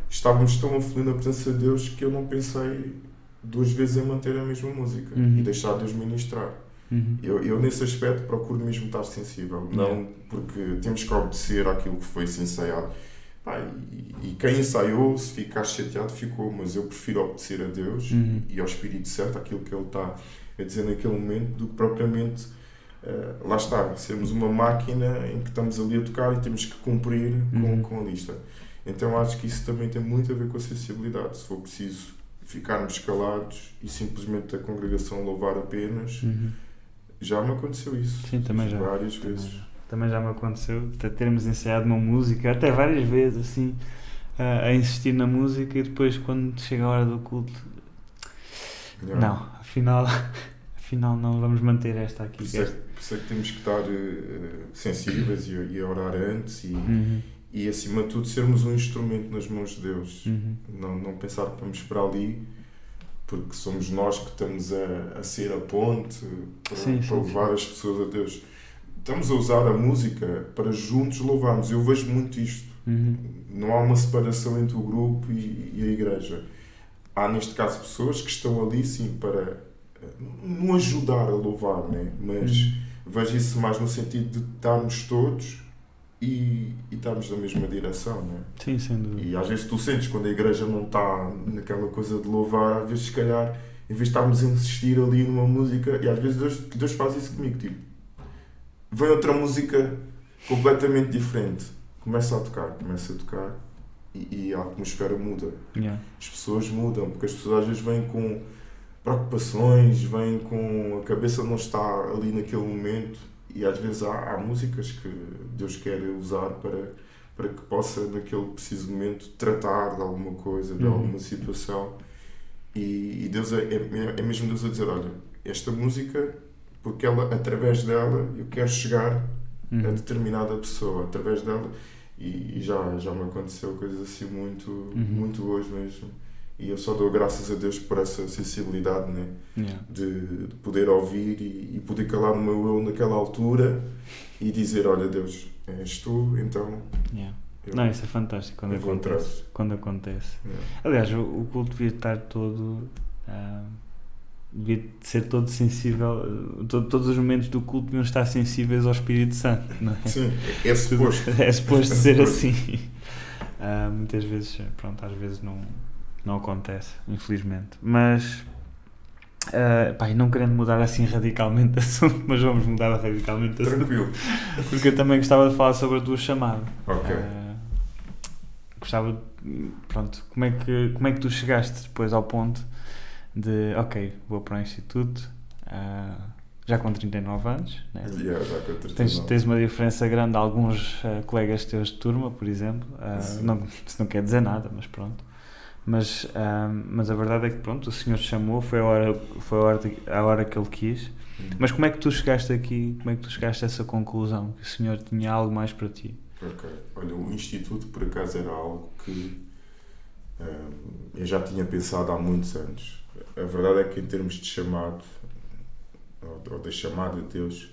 estávamos tão a fluir na presença de Deus que eu não pensei duas vezes em manter a mesma música Uhum. e deixar Deus ministrar. Uhum. Eu, eu nesse aspecto procuro mesmo estar sensível, não porque temos que obedecer àquilo que foi ensaiado. E, e quem ensaiou, se ficar chateado, ficou, mas eu prefiro obedecer a Deus Uhum. e ao Espírito Santo, aquilo que Ele está a dizer naquele momento, do que propriamente, eh, lá está, sermos uma máquina em que estamos ali a tocar e temos que cumprir Uhum. com, com a lista. Então acho que isso também tem muito a ver com a sensibilidade. Se for preciso ficarmos calados e simplesmente a congregação louvar apenas, Uhum. já me aconteceu isso. Sim, também já. Várias Também vezes. já. Também já me aconteceu até termos ensaiado uma música, até várias vezes, assim, a, a insistir na música e depois, quando chega a hora do culto, não, afinal, afinal não vamos manter esta aqui. Por isso, é, por isso é que temos que estar eh, sensíveis e, e orar antes e, Uhum. e, acima de tudo, sermos um instrumento nas mãos de Deus. Uhum. Não, não pensar que vamos para ali porque somos nós que estamos a, a ser a ponte para, Sim, para sim, levar as pessoas a Deus. Estamos a usar a música para juntos louvarmos. Eu vejo muito isto. Uhum. Não há uma separação entre o grupo e, e a igreja. Há, neste caso, pessoas que estão ali, sim, para não ajudar a louvar, né? mas Uhum. vejo isso mais no sentido de estarmos todos e, e estarmos na mesma direção. Né? Sim, sem dúvida. E às vezes tu sentes quando a igreja não está naquela coisa de louvar, às vezes, se calhar, em vez de estarmos a insistir ali numa música, e às vezes Deus, Deus faz isso comigo, tipo, vem outra música completamente diferente, começa a tocar, começa a tocar e, e a atmosfera muda. Yeah. As pessoas mudam, porque as pessoas às vezes vêm com preocupações, vêm com a cabeça não está ali naquele momento e às vezes há, há músicas que Deus quer usar para, para que possa naquele preciso momento tratar de alguma coisa, de Uhum. alguma situação e, e Deus é, é, é mesmo Deus a dizer, olha, esta música, porque ela, através dela eu quero chegar a Uhum. determinada pessoa, através dela e, e já, já me aconteceu coisas assim muito, Uhum. muito boas mesmo. E eu só dou graças a Deus por essa sensibilidade, né? Yeah. de, de poder ouvir e, e poder calar o meu eu naquela altura e dizer: Olha, Deus, és tu, então. Yeah. Não, isso é fantástico quando acontece. Quando acontece. Yeah. Aliás, o, o culto devia estar todo. ah, devia ser todo sensível. uh, todo- todos os momentos do culto deviam estar sensíveis ao Espírito Santo, não é? Sim, é, (laughs) suposto. É suposto É ser assim. Ah, muitas vezes, pronto, às vezes não, não acontece, infelizmente. Mas, ah, pá, e não querendo mudar assim radicalmente de (laughs) assunto, mas vamos mudar radicalmente de assunto, Tranquilo. porque eu também gostava de falar sobre a tua chamada. Ok. Ah, gostava, de- pronto, como é, que, como é que tu chegaste depois ao ponto de, ok, vou para o Instituto, ah, já com 39 anos, né? Yeah, já com a Tens, 39. tens uma diferença grande a alguns eh, colegas teus de turma, por exemplo. Sim. não, isso não quer dizer nada, mas pronto. Mas, ah, mas a verdade é que pronto, o senhor chamou, foi a hora, foi a hora, a hora que ele quis. Hum. Mas como é que tu chegaste aqui, como é que tu chegaste a essa conclusão? Que o senhor tinha algo mais para ti? Ok. Olha, o Instituto, por acaso, era algo que hum, eu já tinha pensado há muitos anos. A verdade é que, em termos de chamado, ou, ou da chamada de Deus,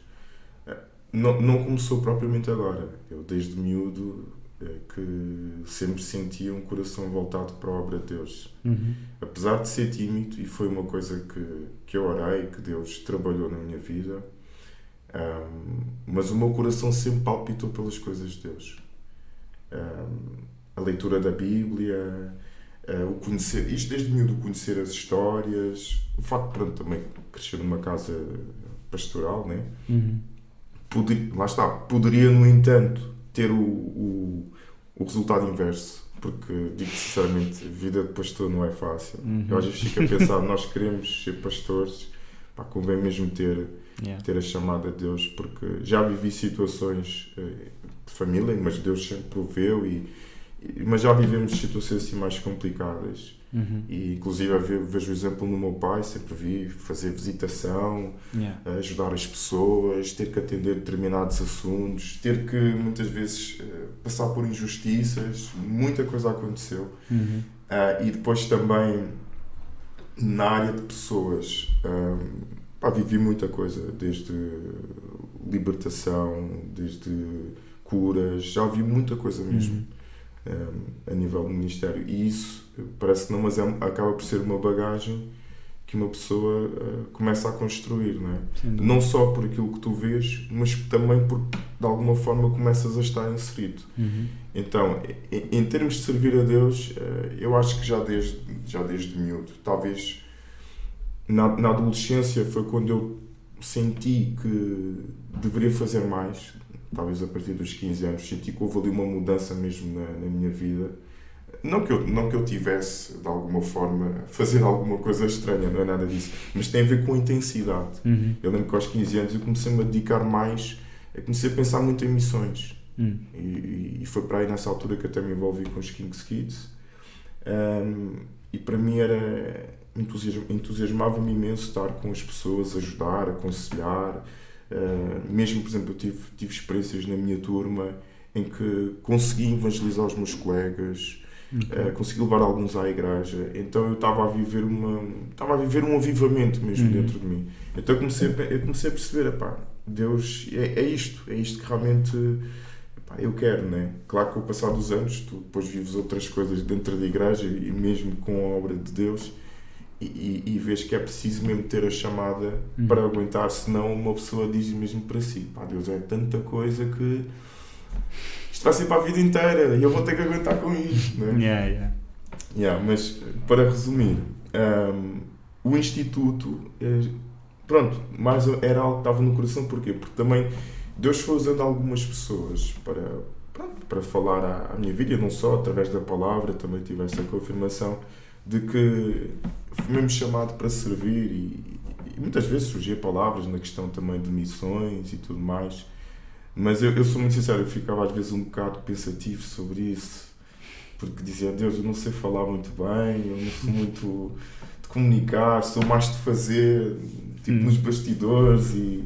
eh, não, não começou propriamente agora. Eu, desde miúdo, que sempre sentia um coração voltado para a obra de Deus. Uhum. Apesar de ser tímido, e foi uma coisa que, que eu orei, que Deus trabalhou na minha vida, hum, mas o meu coração sempre palpitou pelas coisas de Deus. Hum, a leitura da Bíblia, eh, o conhecer, isto desde miúdo, conhecer as histórias, o facto de pronto, também crescer numa casa pastoral, né? Uhum. Poder- lá está, poderia, no entanto, ter o, o, o resultado inverso, porque, digo sinceramente, a vida de pastor não é fácil. Uhum. Eu às vezes fico a pensar, nós queremos ser pastores, pá, convém mesmo ter, Yeah. ter a chamada de Deus, porque já vivi situações eh, de família, mas Deus sempre proveu, e- mas já vivemos situações assim mais complicadas. Uhum. E inclusive vejo o exemplo no meu pai, sempre vi fazer visitação, Yeah. ajudar as pessoas, ter que atender determinados assuntos, ter que muitas vezes eh, passar por injustiças, muita coisa aconteceu. Uhum. Ah, e depois também na área de pessoas, ah, pá, vivi muita coisa, desde libertação, desde curas, já vi muita coisa mesmo Uhum. A nível do Ministério. E isso parece que não, mas é, acaba por ser uma bagagem que uma pessoa ah, começa a construir, não é? Dúvida. Não só por aquilo que tu vês, mas também porque de alguma forma começas a estar inserido. Uhum. Então, em, em termos de servir a Deus, eh, eu acho que já desde, já desde miúdo, talvez na, na adolescência foi quando eu senti que deveria fazer mais, talvez a partir dos 15 anos, senti que houve ali uma mudança mesmo na, na minha vida. Não que, eu, não que eu tivesse, de alguma forma, a fazer alguma coisa estranha, não é nada disso, mas tem a ver com intensidade. Uhum. Eu lembro que aos 15 anos eu comecei-me a dedicar mais, eu comecei a pensar muito em missões. Uhum. E, e foi para aí nessa altura que até me envolvi com os King's Kids. Um, e para mim era entusiasm, entusiasmava-me imenso estar com as pessoas, ajudar, aconselhar. Uh, mesmo, por exemplo, eu tive, tive experiências na minha turma em que consegui evangelizar os meus colegas, uh, consegui levar alguns à igreja. Então eu estava a viver uma estava a viver um avivamento mesmo Uhum. dentro de mim. Então eu comecei, a, eu comecei a perceber, epá, Deus é, é isto, é isto que realmente Pá, eu quero, né? Claro que com o passar dos anos, tu depois vives outras coisas dentro da igreja e mesmo com a obra de Deus e, e, vês que é preciso mesmo ter a chamada Uhum. para aguentar, senão uma pessoa diz mesmo para si: pá, Deus é tanta coisa que isto vai ser para a vida inteira e eu vou ter que aguentar com isto, né? Yeah, yeah. Yeah, mas para resumir, hum, o Instituto, eh, pronto, mais era algo que estava no coração, porquê? Porque também Deus foi usando algumas pessoas para, pronto, para falar à, à minha vida, não só através da palavra, também tive essa confirmação de que fui mesmo chamado para servir e, e muitas vezes surgia palavras na questão também de missões e tudo mais. Mas eu, eu sou muito sincero, eu ficava às vezes um bocado pensativo sobre isso porque dizia, Deus, eu não sei falar muito bem, eu não sou muito de comunicar, sou mais de fazer, tipo Hum. nos bastidores e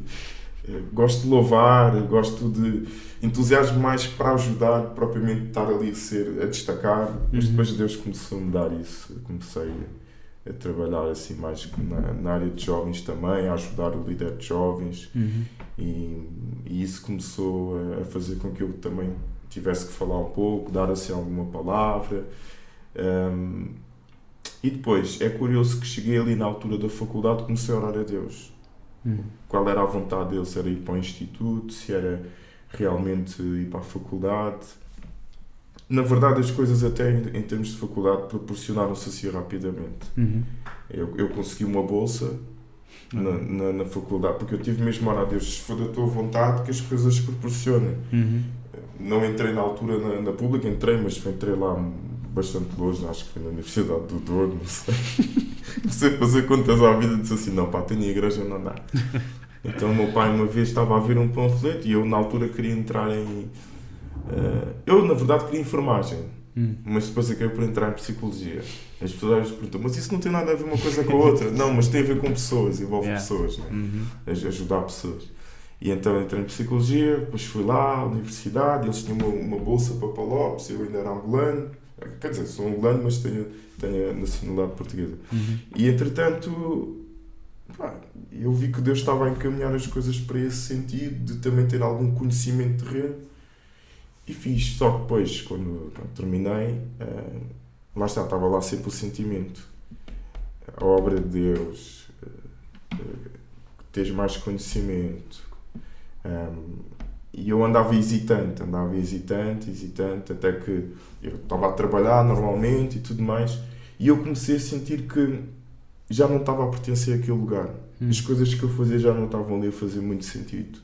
eh, gosto de louvar, gosto de entusiasmo mais para ajudar, propriamente estar ali a ser, a destacar, mas Uhum. depois Deus começou a me dar isso, comecei a, a trabalhar assim mais na, na área de jovens também, a ajudar o líder de jovens, Uhum. e, e isso começou a, a fazer com que eu também tivesse que falar um pouco, dar assim alguma palavra. Um, e depois, é curioso que cheguei ali na altura da faculdade comecei a orar a Deus. Uhum. Qual era a vontade dele? Se era ir para o instituto, se era realmente ir para a faculdade. Na verdade, as coisas até em, em termos de faculdade proporcionaram-se assim rapidamente. Uhum. Eu, eu consegui uma bolsa na, na, na faculdade, porque eu tive mesmo a orar a Deus, se for da tua vontade, que as coisas se proporcionem. Uhum. Não entrei na altura na, na pública, entrei, mas entrei lá bastante longe, acho que foi na Universidade do Douro, não sei. (laughs) Não sei fazer contas à vida, disse assim, não pá, tenho igreja, não dá. (laughs) Então o meu pai uma vez estava a ver um panfleto e eu na altura queria entrar em... eh, eu na verdade queria enfermagem, Uhum. mas depois acabei por entrar em psicologia. As pessoas perguntam, mas isso não tem nada a ver uma coisa com a outra. (laughs) não, mas tem a ver com pessoas, envolve Yeah. pessoas, né? Uhum. aj- ajudar pessoas. E então entrei em psicologia, depois fui lá à universidade, eles tinham uma, uma bolsa para Palopes, eu ainda era angolano, quer dizer, sou angolano, mas tenho, tenho a nacionalidade portuguesa. Uhum. E entretanto, pá, eu vi que Deus estava a encaminhar as coisas para esse sentido, de também ter algum conhecimento terreno, e fiz. Só que depois, quando, quando terminei, eh, lá está, estava lá sempre o sentimento. A obra de Deus, eh, eh, teres mais conhecimento. Um, e eu andava hesitante, andava hesitante, hesitante, até que eu estava a trabalhar normalmente e tudo mais, e eu comecei a sentir que já não estava a pertencer àquele lugar. Uhum. As coisas que eu fazia já não estavam ali a fazer muito sentido.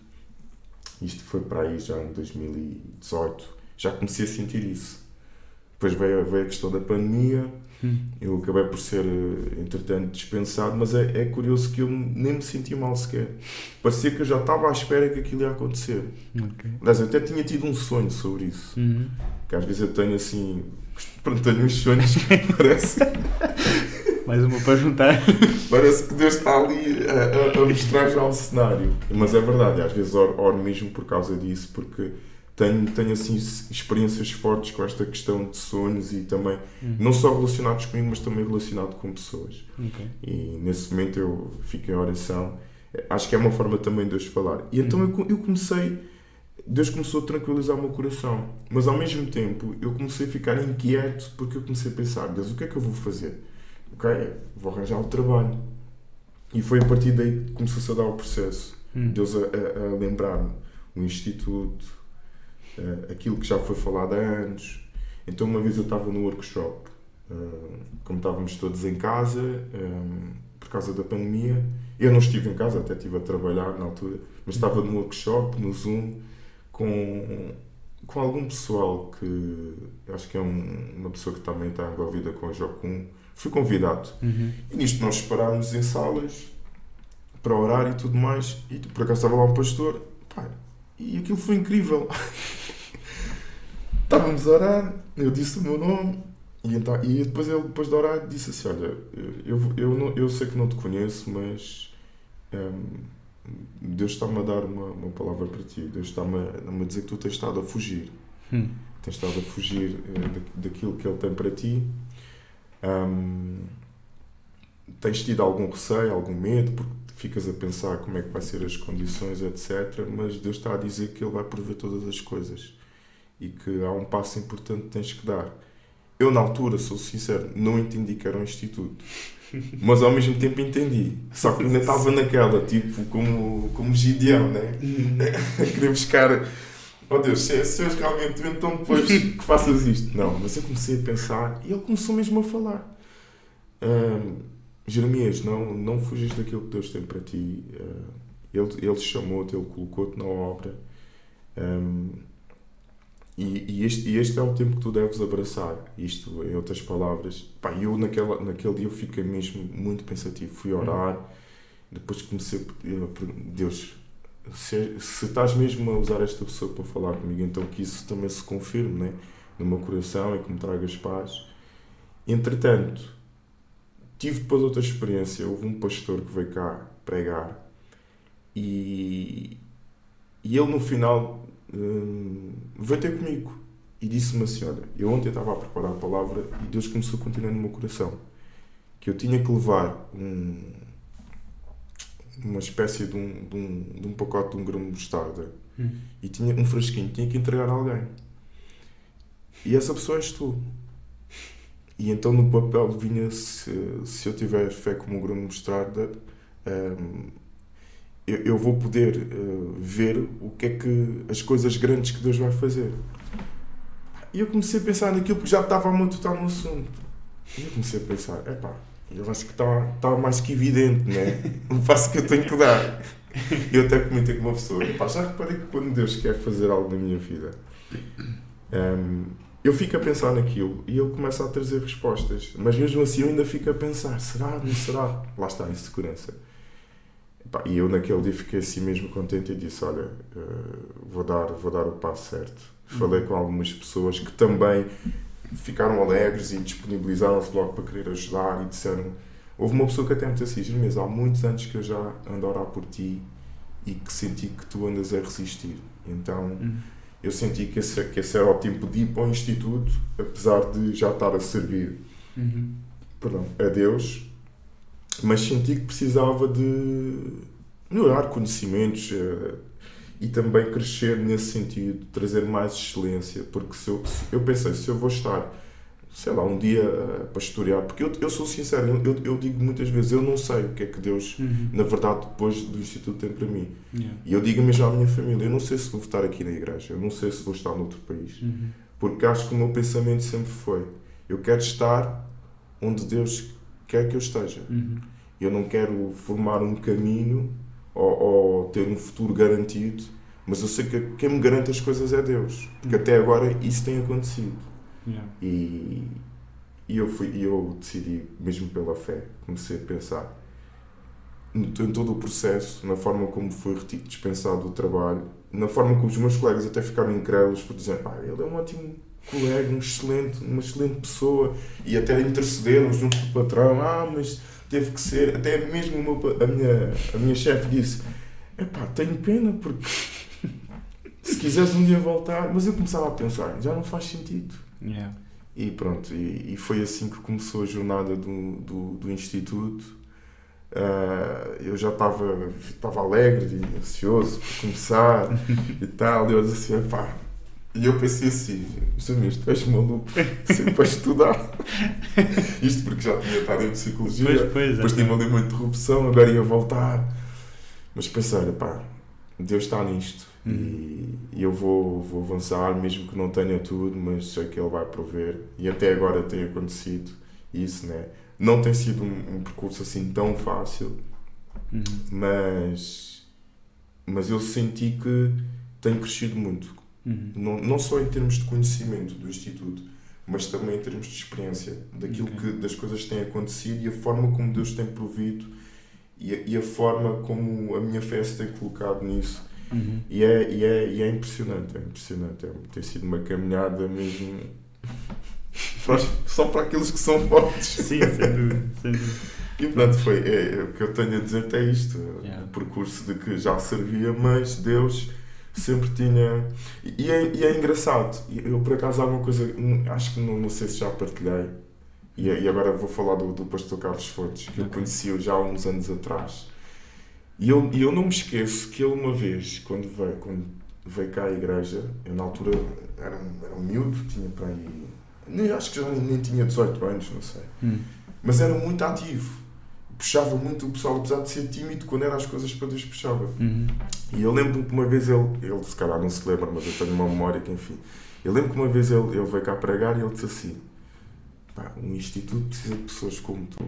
Isto foi para aí já em 2018. Já comecei a sentir isso. Depois veio, veio a questão da pandemia, Uhum. eu acabei por ser, eh, entretanto, dispensado, mas é, é curioso que eu nem me senti mal sequer. Parecia que eu já estava à espera que aquilo ia acontecer. Ok. Aliás, eu até tinha tido um sonho sobre isso. Uhum. Que às vezes eu tenho assim, (laughs) Pronto, tenho uns sonhos que (laughs) parece. Mais uma para juntar. (laughs) Parece que Deus está ali a, a, a mostrar já o cenário. Mas é verdade, às vezes oro, oro mesmo por causa disso, porque tenho, tenho assim experiências fortes com esta questão de sonhos e também uhum. não só relacionados comigo, mas também relacionado com pessoas. Okay. E nesse momento eu fico em oração. Acho que é uma forma também de Deus falar. E então uhum. eu, eu comecei, Deus começou a tranquilizar o meu coração, mas ao mesmo tempo eu comecei a ficar inquieto porque eu comecei a pensar: Deus, o que é que eu vou fazer? Ok, vou arranjar o trabalho. E foi a partir daí que começou-se a dar o processo. Uhum. Deus a, a, a lembrar-me o instituto, uh, aquilo que já foi falado há anos. Então, uma vez eu estava no workshop, uh, como estávamos todos em casa, um, eh, por causa da pandemia. Eu não estive em casa, até estive a trabalhar na altura, mas estava no workshop, no Zoom, com, com algum pessoal que acho que é um, uma pessoa que também está envolvida com a Jocum. Fui convidado. Uhum. E nisto nós separámos em salas para orar e tudo mais. E por acaso estava lá um pastor. Pá, e aquilo foi incrível. (laughs) Estávamos a orar, eu disse o meu nome, e, então, e depois ele, depois de orar, disse assim: Olha, eu, eu, não, eu sei que não te conheço, mas um, Deus está-me a dar uma, uma palavra para ti. Deus está-me a, a dizer que tu tens estado a fugir. Hum. Tens estado a fugir uh, daquilo que Ele tem para ti. Um, tens tido algum receio, algum medo, porque ficas a pensar como é que vai ser as condições, etc. Mas Deus está a dizer que Ele vai prover todas as coisas e que há um passo importante que tens que dar. Eu, na altura, sou sincero, não entendi que era um instituto. (laughs) Mas ao mesmo tempo entendi. Só que ainda estava naquela, tipo, como, como Gideão, né? (laughs) Queria buscar. Oh Deus, se, se és realmente tu, então depois (laughs) que faças isto. Não, mas eu comecei a pensar e ele começou mesmo a falar. Um, Jeremias, não, não fujas daquilo que Deus tem para ti. Uh, ele, ele chamou-te, ele colocou-te na obra. Um, e, e, este, e este é o tempo que tu deves abraçar. Isto, em outras palavras. Pá, eu, naquela, naquele dia, eu fiquei mesmo muito pensativo. Fui orar, depois comecei a pedir, Deus, se, se estás mesmo a usar esta pessoa para falar comigo, então que isso também se confirme né? no meu coração e que me tragas paz. Entretanto, tive depois outra experiência. Houve um pastor que veio cá pregar e, e ele no final Hum, veio ter comigo e disse-me assim: Olha, eu ontem estava a preparar a palavra e Deus começou a continuar no meu coração que eu tinha que levar um, uma espécie de um, de um, de um pacote de um grão de mostarda hum. e tinha um frasquinho, tinha que entregar a alguém. E essa pessoa és tu. E então no papel vinha se, se eu tiver fé como um grão de mostarda. Um, eu, eu vou poder uh, ver o que é que as coisas grandes que Deus vai fazer. E eu comecei a pensar naquilo que já estava a matutar no assunto. E eu comecei a pensar, epá, eu acho que está, está mais que evidente, né? (laughs) o passo que eu tenho que dar. Eu até comentei com uma pessoa, epá, já reparei que quando Deus quer fazer algo na minha vida, um, ehm, eu fico a pensar naquilo e ele começa a trazer respostas. Mas mesmo assim eu ainda fico a pensar, será, não será? Lá está a insegurança. E eu naquele dia fiquei assim mesmo contente e disse, olha, uh, vou, dar, vou dar o passo certo. Falei com algumas pessoas que também ficaram alegres e disponibilizaram-se logo para querer ajudar e disseram... Houve uma pessoa que até me disse assim, mas há muitos anos que eu já ando a orar por ti e que senti que tu andas a resistir. Então... Uhum. Eu senti que esse, que esse era o tempo de ir para o Instituto, apesar de já estar a servir uhum. perdão, a Deus, mas senti que precisava de melhorar conhecimentos uh, e também crescer nesse sentido, trazer mais excelência, porque se eu, se eu pensei, se eu vou estar, sei lá, um dia uh, pastorear, porque eu, eu sou sincero, eu, eu, digo muitas vezes, eu não sei o que é que Deus, uhum. na verdade, depois do Instituto tem para mim. Yeah. E eu digo mesmo à minha família, eu não sei se vou estar aqui na igreja, eu não sei se vou estar noutro país, uhum. porque acho que o meu pensamento sempre foi, eu quero estar onde Deus quer que eu esteja. Uhum. Eu não quero formar um caminho ou, ou, ter um futuro garantido, mas eu sei que quem me garante as coisas é Deus, porque uhum. até agora isso tem acontecido. Yeah. E, e eu, fui, eu decidi, mesmo pela fé, comecei a pensar em todo o processo, na forma como foi dispensado o trabalho, na forma como os meus colegas até ficaram incrédulos por dizer, pá, ele é um ótimo colega, um excelente, uma excelente pessoa e até intercederam junto do patrão. Ah, mas teve que ser. Até mesmo meu, a minha, a minha chefe disse: Epá, tenho pena porque se quiseres um dia voltar. Mas eu começava a pensar: já não faz sentido. Yeah. E pronto, e, e, foi assim que começou a jornada do, do, do Instituto. Uh, eu já estava estava alegre e ansioso por começar (laughs) e tal. E eu disse assim: pá, e eu pensei assim, Jamir, tu és maluco, sempre para estudar. (laughs) Isto porque já tinha estado em psicologia, pois, pois, depois tive ali uma interrupção, agora ia voltar. Mas pensei, pá, Deus está nisto hum. e, eu vou, vou avançar, mesmo que não tenha tudo, mas sei que Ele vai prover. E até agora tem acontecido isso, né? Não tem sido um, um percurso assim tão fácil, uhum. mas, mas eu senti que tem crescido muito Uhum. Não, não só em termos de conhecimento do Instituto, mas também em termos de experiência, daquilo okay. que das coisas que têm acontecido e a forma como Deus tem provido e a, e a forma como a minha fé se tem colocado nisso. Uhum. E, é, e, é, e é impressionante, é impressionante. É, tem sido uma caminhada mesmo (laughs) só para aqueles que são fortes. Sim, sem dúvida. Sem dúvida. E pronto, foi, é, é, o que eu tenho a dizer é isto: yeah. o percurso de que já servia, mas Deus sempre tinha. E é, e é engraçado. Eu, por acaso, há uma coisa. Acho que não, não sei se já partilhei. E, e agora vou falar do, do pastor Carlos Fontes, que okay. eu conheci já há uns anos atrás. E eu, e eu não me esqueço que ele, uma vez, quando veio, quando veio cá à igreja, eu na altura era, era um miúdo, tinha para aí. Nem, acho que já nem, nem tinha 18 anos, não sei. Hum. Mas era muito ativo puxava muito o pessoal, apesar de ser tímido, quando eram as coisas para Deus puxava. Uhum. E eu lembro que uma vez ele, ele se calhar não se lembra, mas eu tenho uma memória que enfim. Eu lembro que uma vez ele, ele veio cá pregar e ele disse assim: pá, um instituto precisa de pessoas como tu.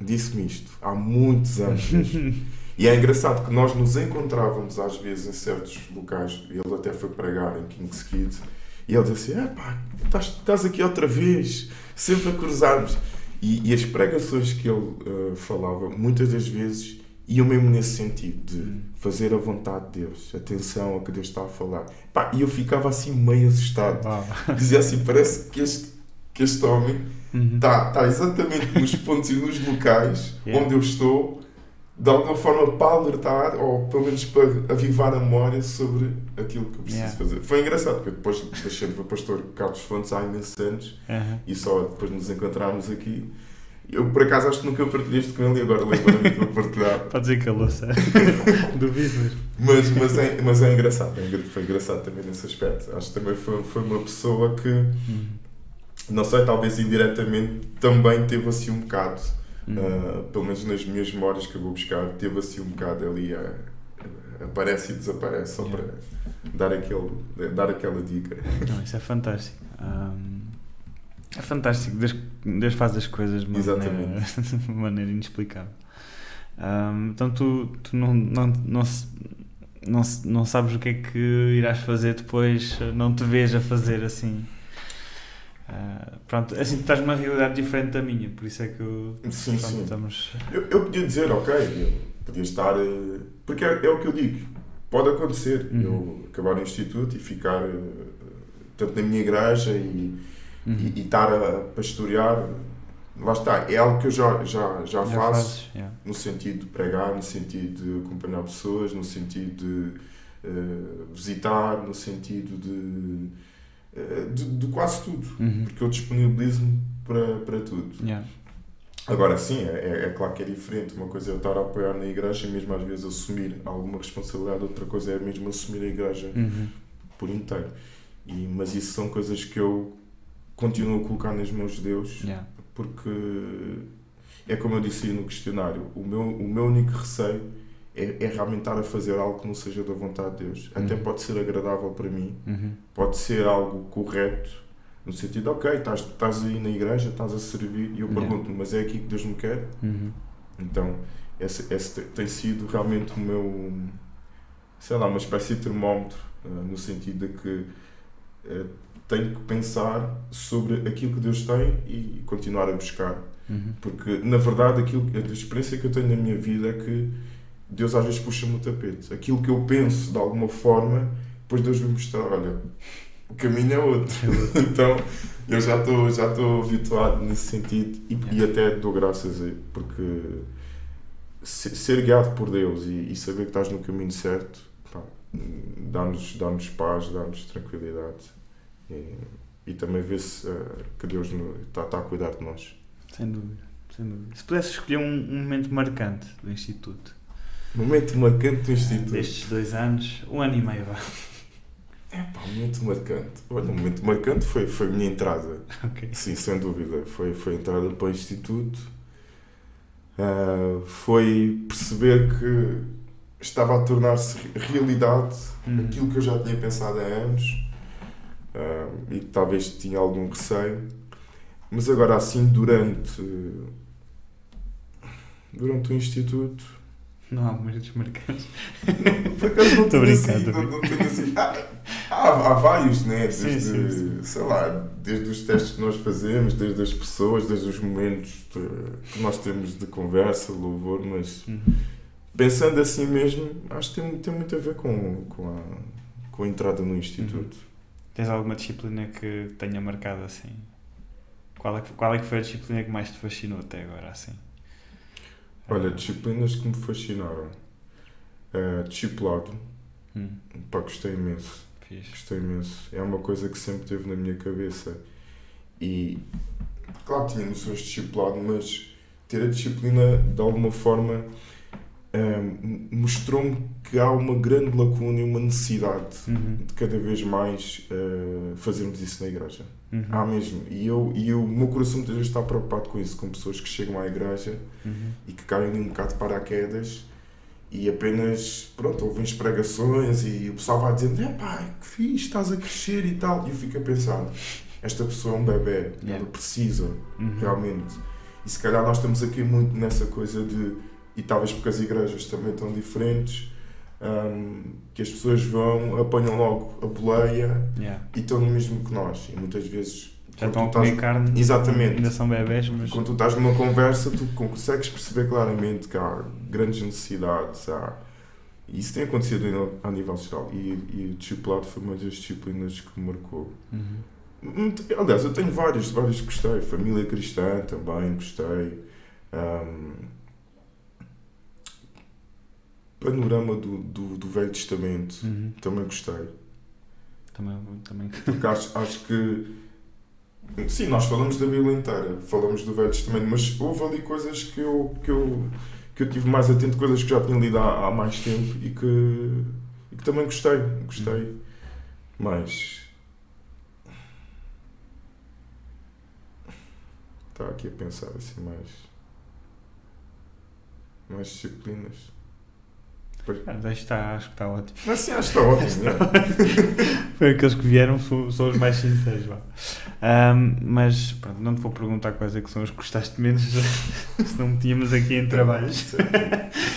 Disse-me isto há muitos anos (laughs) E é engraçado que nós nos encontrávamos às vezes em certos locais, ele até foi pregar em King's Kids, e ele disse assim: ah, pá, estás, estás aqui outra vez, sempre a cruzarmos. E, e as pregações que ele uh, falava, muitas das vezes, iam mesmo nesse sentido, de hum. fazer a vontade de Deus, atenção ao que Deus está a falar. Pá, e eu ficava assim meio assustado. Ah. (laughs) Dizia assim: parece que este, que este homem uhum. está, está exatamente nos pontos e nos locais yeah. onde eu estou de alguma forma para alertar ou pelo menos para avivar a memória sobre aquilo que eu preciso yeah. fazer. Foi engraçado, porque depois deixei de ver o pastor Carlos Fontes há imensos anos uhum. e só depois nos encontramos aqui. Eu por acaso acho que nunca partilhei isto com ele e agora lembro-me de partilhar. (laughs) Pode dizer que ele ouça. (laughs) Duvido mas. Mas é, mas é engraçado, é foi engraçado também nesse aspecto. Acho que também foi, foi uma pessoa que, uhum. não sei, talvez indiretamente também teve assim um bocado Uh, pelo menos nas minhas memórias que eu vou buscar, teve assim um bocado ali a, a, aparece e desaparece, só yeah. para dar, aquele, dar aquela dica. Não, isso é fantástico. Um, é fantástico. Deus, Deus faz as coisas de uma, maneira, (laughs) de maneira inexplicável. Um, então tu, tu não, não, não, não, não sabes o que é que irás fazer depois, não te vês a fazer assim. Uh, pronto, assim estás numa realidade diferente da minha, por isso é que eu, sim, pronto, sim. estamos. Eu, eu podia dizer, ok, podia estar. Eh, porque é, é, o que eu digo, pode acontecer. Uhum. Eu acabar no instituto e ficar eh, tanto na minha igreja e, uhum. e, e, estar a pastorear. Lá está, é algo que eu já, já, já, já faço fazes, yeah. no sentido de pregar, no sentido de acompanhar pessoas, no sentido de uh, visitar, no sentido de de, de quase tudo, uhum. porque eu disponibilizo-me para, para tudo. Yeah. Agora sim, é, é, claro que é diferente. Uma coisa é eu estar a apoiar na igreja e mesmo às vezes assumir alguma responsabilidade, outra coisa é mesmo assumir a igreja uhum. por inteiro. E, mas isso são coisas que eu continuo a colocar nas mãos de Deus, yeah. porque é como eu disse no questionário, o meu, o meu único receio é, é realmente estar a fazer algo que não seja da vontade de Deus. Uhum. Até pode ser agradável para mim, uhum. pode ser algo correto, no sentido, ok, estás, estás aí na igreja, estás a servir, e eu yeah. pergunto, mas é aqui que Deus me quer? Uhum. Então, esse, esse tem sido realmente o meu, sei lá, uma espécie de termómetro, uh, no sentido de que uh, tenho que pensar sobre aquilo que Deus tem e continuar a buscar. Uhum. Porque, na verdade, aquilo, a experiência que eu tenho na minha vida é que Deus às vezes puxa-me o tapete. Aquilo que eu penso de alguma forma, depois Deus me mostrar, olha, o caminho é outro. (laughs) então eu já estou já estou habituado nesse sentido e, e até dou graças a porque ser guiado por Deus e, e saber que estás no caminho certo dá-nos dá paz, dá-nos tranquilidade e, e também vê-se uh, que Deus está tá a cuidar de nós. Sem dúvida, sem dúvida. Se pudesse escolher um, um momento marcante do Instituto. Momento marcante do Instituto? Destes dois anos, um ano e meio, vá. É pá, momento marcante. Olha, um momento marcante foi, foi a minha entrada. Okay. Sim, sem dúvida. Foi, foi a entrada para o Instituto. Uh, foi perceber que estava a tornar-se realidade uhum. aquilo que eu já tinha pensado há anos uh, e que talvez tinha algum receio. Mas agora, assim, durante, durante o Instituto. Não há momentos marcantes. (laughs) Por acaso não assim, não tenho assim. Há, há, há vários, né? Desde, sim, sim, sim. sei lá, desde os testes que nós fazemos, desde as pessoas, desde os momentos de, que nós temos de conversa, louvor, mas uhum. pensando assim mesmo, acho que tem, tem muito a ver com, com, a, com a entrada no Instituto. Uhum. Tens alguma disciplina que tenha marcado assim? Qual é, que, qual é que foi a disciplina que mais te fascinou até agora, assim? Olha, disciplinas que me fascinaram. Uh, discipulado. Hum. Pá, gostei imenso. Fiz. Gostei imenso. É uma coisa que sempre teve na minha cabeça. E, claro, tinha noções de discipulado, mas ter a disciplina, de alguma forma, um, mostrou-me que há uma grande lacuna e uma necessidade uhum. de cada vez mais uh, fazermos isso na igreja. Uhum. Há mesmo. E, eu, e eu, o meu coração muitas vezes está preocupado com isso, com pessoas que chegam à igreja uhum. e que caem um bocado de paraquedas e apenas, pronto, ouvem as pregações e o pessoal vai dizendo: é pá, que fixe, estás a crescer e tal. E eu fico a pensar: esta pessoa é um bebê, yeah. ela precisa uhum. realmente. E se calhar nós estamos aqui muito nessa coisa de e talvez porque as igrejas também estão diferentes, um, que as pessoas vão, apanham logo a boleia yeah. e estão no mesmo que nós. E muitas vezes. Já estão a comer carne, exatamente. ainda são bebés, mas. Quando tu estás numa conversa, tu consegues perceber claramente que há grandes necessidades. Há, isso tem acontecido a nível geral. E, e o discipulado foi uma das disciplinas que me marcou. Uhum. Aliás, eu tenho vários, vários que gostei. Família cristã também gostei. Um, panorama do, do, do Velho Testamento. Uhum. Também gostei. Também. também. Porque acho, acho que. Sim, nós falamos da Bíblia inteira, falamos do Velho Testamento, mas houve ali coisas que eu, que eu, que eu tive mais atento, coisas que já tinha lido há, há mais tempo e que, e que também gostei. Gostei. Uhum. Mas. Está aqui a pensar assim mais. Mais disciplinas. Ah, está, acho que está ótimo. Mas sim, acho que está ótimo. é. (laughs) Foi aqueles que vieram, são, são os mais sinceros. Um, mas pronto, não te vou perguntar quais é que são os que gostaste menos, (laughs) se não tínhamos aqui em trabalhos.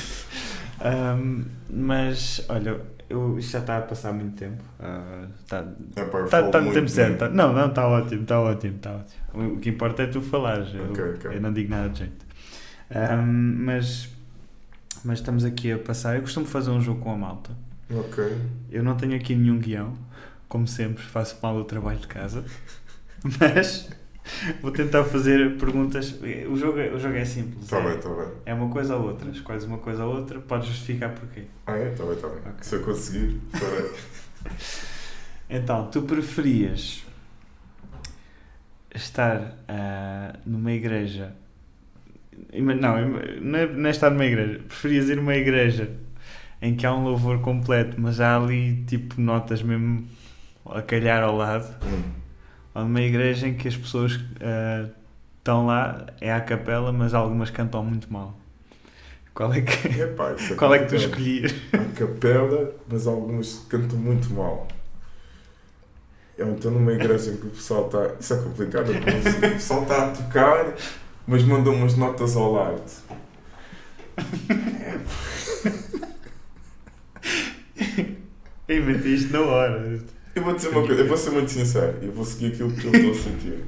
(laughs) um, mas olha, eu, isto já está a passar muito tempo. Uh, está é, pá, está, está no tempo certo. Não, não, está ótimo, está ótimo, está ótimo. O que importa é tu falares. Okay, eu, okay. eu não digo nada de jeito. Um, mas mas estamos aqui a passar. Eu costumo fazer um jogo com a malta. Ok. Eu não tenho aqui nenhum guião, como sempre, faço mal o trabalho de casa. (laughs) Mas vou tentar fazer perguntas. O jogo, é, o jogo é simples. Está é, bem, está bem. É uma coisa ou outra. Escolhes uma coisa ou outra, podes justificar porquê. Ah, é? Está bem, está bem. Okay. Se eu conseguir, está bem. (laughs) então, tu preferias estar uh, numa igreja não, não é, não é estar numa igreja. Preferias ir numa igreja em que há um louvor completo, mas há ali tipo notas mesmo a calhar ao lado. Hum. Ou numa igreja em que as pessoas uh, estão lá, é à capela, mas algumas cantam muito mal. Qual é que, Epá, é (laughs) qual é que tu escolhias? A capela, mas algumas cantam muito mal. Eu estou numa igreja em que o pessoal está. Isso é complicado, o pessoal está a tocar mas mandou umas notas ao lado. Inventei isto na hora. Eu vou dizer uma coisa, eu vou ser muito sincero, eu vou seguir aquilo que eu estou a sentir.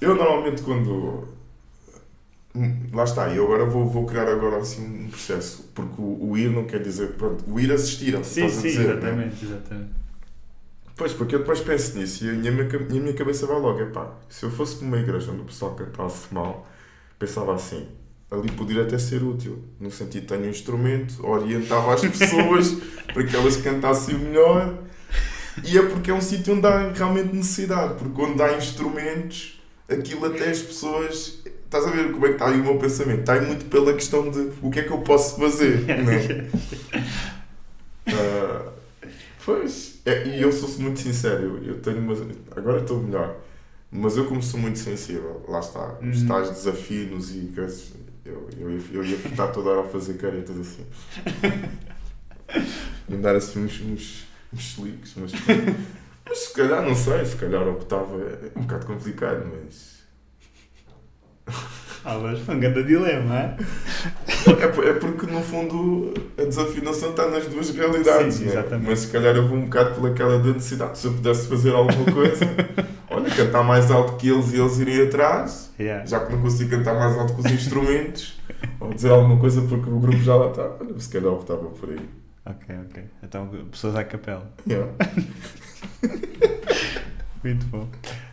Eu normalmente quando. Lá está, eu agora vou, vou criar agora assim um processo, porque o, o ir não quer dizer, pronto, o ir assistir, sim, sim, dizer, né? exatamente, né? exatamente. Pois, porque eu depois penso nisso e a minha, e a minha cabeça vai logo, epá, se eu fosse para uma igreja onde o pessoal cantasse mal, pensava assim, ali poderia até ser útil, no sentido tenho um instrumento, orientava as pessoas (laughs) para que elas cantassem melhor, e é porque é um sítio onde há realmente necessidade, porque onde há instrumentos, aquilo até as pessoas. Estás a ver como é que está aí o meu pensamento? Está aí muito pela questão de o que é que eu posso fazer, não é? (laughs) pois, é, e eu sou muito sincero, eu, eu tenho uma. Agora estou melhor, mas eu, como sou muito sensível, lá está, os uhum. tais desafios e eu, eu, ia, eu ia estar toda hora a fazer caretas assim. (laughs) e dar assim uns, uns, uns slicks, mas, mas se calhar, não sei, se calhar optava. É um bocado complicado, mas. Ah, foi um grande dilema, é? é? Porque no fundo a desafinação está nas duas realidades, Sim, né? mas se calhar eu vou um bocado pelaquela da necessidade. Se eu pudesse fazer alguma coisa, (laughs) olha, cantar mais alto que eles e eles irem atrás, yeah. já que não consigo cantar mais alto que os instrumentos, (laughs) ou dizer alguma coisa porque o grupo já lá está, olha, se calhar optava por aí. Ok, ok. Então, pessoas à capela. Yeah. (laughs) Muito bom.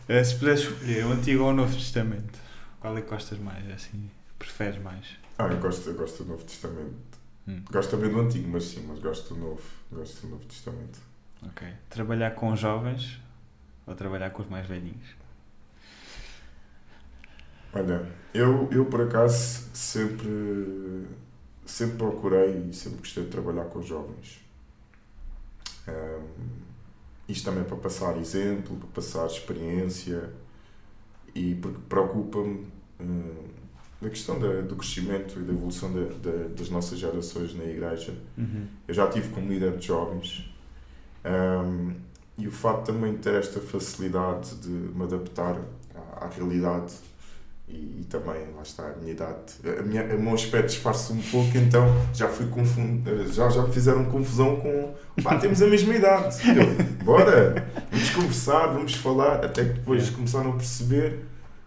Uh, se pudesse escolher o Antigo ou o Novo Testamento, qual é que gostas mais? Assim, preferes mais? Ah, eu gosto, eu gosto do Novo Testamento. Hum. Gosto também do Antigo, mas sim, mas gosto do Novo. Gosto do Novo Testamento. Ok. Trabalhar com jovens ou trabalhar com os mais velhinhos? Olha, eu, eu por acaso sempre sempre procurei e sempre gostei de trabalhar com jovens. Um, isto também para passar exemplo, para passar experiência e porque preocupa-me um, a questão da, do crescimento e da evolução da, da, das nossas gerações na igreja. Uhum. Eu já tive como líder de jovens um, e o facto também de ter esta facilidade de me adaptar à, à realidade e, também, lá está, a minha idade, a minha, o meu aspecto disfarça um pouco, então já fui confundido, já, já me fizeram confusão com, pá, temos a mesma idade, eu, bora, vamos conversar, vamos falar, até que depois começaram a perceber,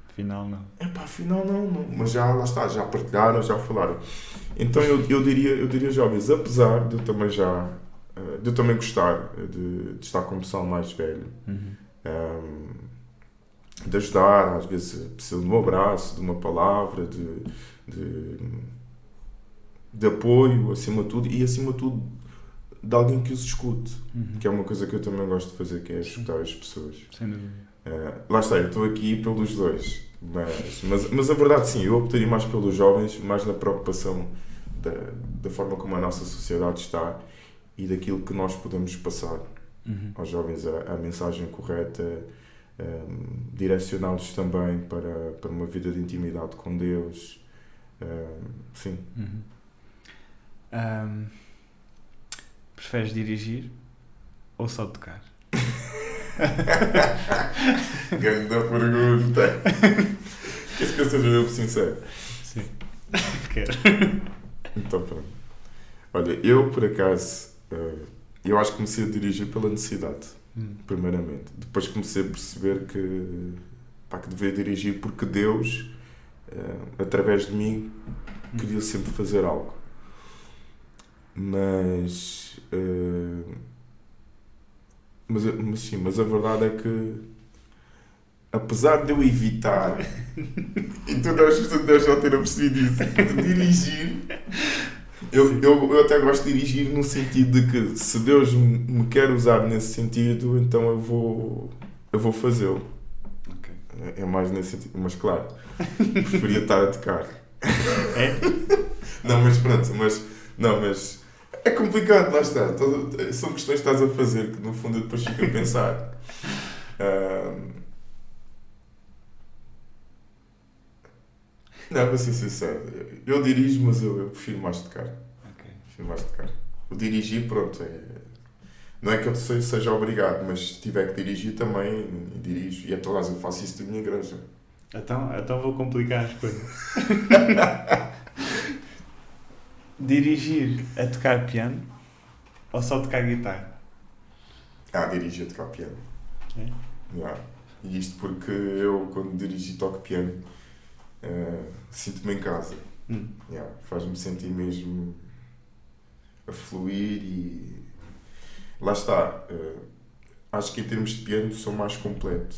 afinal não, é pá, afinal não, não, mas já, lá está, já partilharam, já falaram, então eu, eu diria, eu diria jovens, apesar de eu também já, eh, de eu também gostar de, de estar com o pessoal mais velho, uhum. um, ehm, de ajudar, às vezes precisa de um abraço, de uma palavra, de, de, de apoio, acima de tudo, e acima de tudo de alguém que os escute, uhum. que é uma coisa que eu também gosto de fazer, que é escutar as pessoas. Sem dúvida. Uh, lá está, eu estou aqui pelos dois, mas, mas, mas a verdade sim, eu optaria mais pelos jovens, mais na preocupação da, da forma como a nossa sociedade está e daquilo que nós podemos passar uhum. aos jovens, a, a mensagem correta, um, direcioná-los também para, para uma vida de intimidade com Deus. Um, sim. Uhum. Um, preferes dirigir ou só tocar? (laughs) Grande pergunta. Queres que eu seja eu sincero? Sim. (laughs) Quero. Então pronto. Olha, eu por acaso, uh, eu acho que comecei a dirigir pela necessidade. Hum. primeiramente. Depois comecei a perceber que, pá, que devia dirigir porque Deus, uh, através de mim, hum. queria sempre fazer algo. Mas, uh, mas, mas sim, mas a verdade é que apesar de eu evitar, (laughs) e tu não, já ter percebido isso, de (laughs) dirigir, eu, eu, eu até gosto de dirigir no sentido de que se Deus me quer usar nesse sentido, então eu vou, eu vou fazê-lo. Okay. É, é mais nesse sentido. Mas claro, preferia estar a tocar. É? (laughs) Não, mas pronto, mas, não, mas é complicado, lá está. Todo, são questões que estás a fazer que no fundo eu depois fico a pensar. (laughs) Não, para ser sincero, eu dirijo, mas eu, eu prefiro mais tocar. Okay. Prefiro mais tocar. O dirigir, pronto, é... não é que eu seja obrigado, mas se tiver que dirigir também, dirijo. E lá eu faço isso da minha igreja. Então, então vou complicar as coisas. (laughs) dirigir a tocar piano ou só tocar guitarra? Ah, dirigir a tocar piano. É? Yeah. E isto porque eu, quando dirijo e toco piano, uh, sinto-me em casa. Hum. Yeah, Faz-me sentir mesmo a fluir e lá está. Uh, acho que em termos de piano sou mais completo.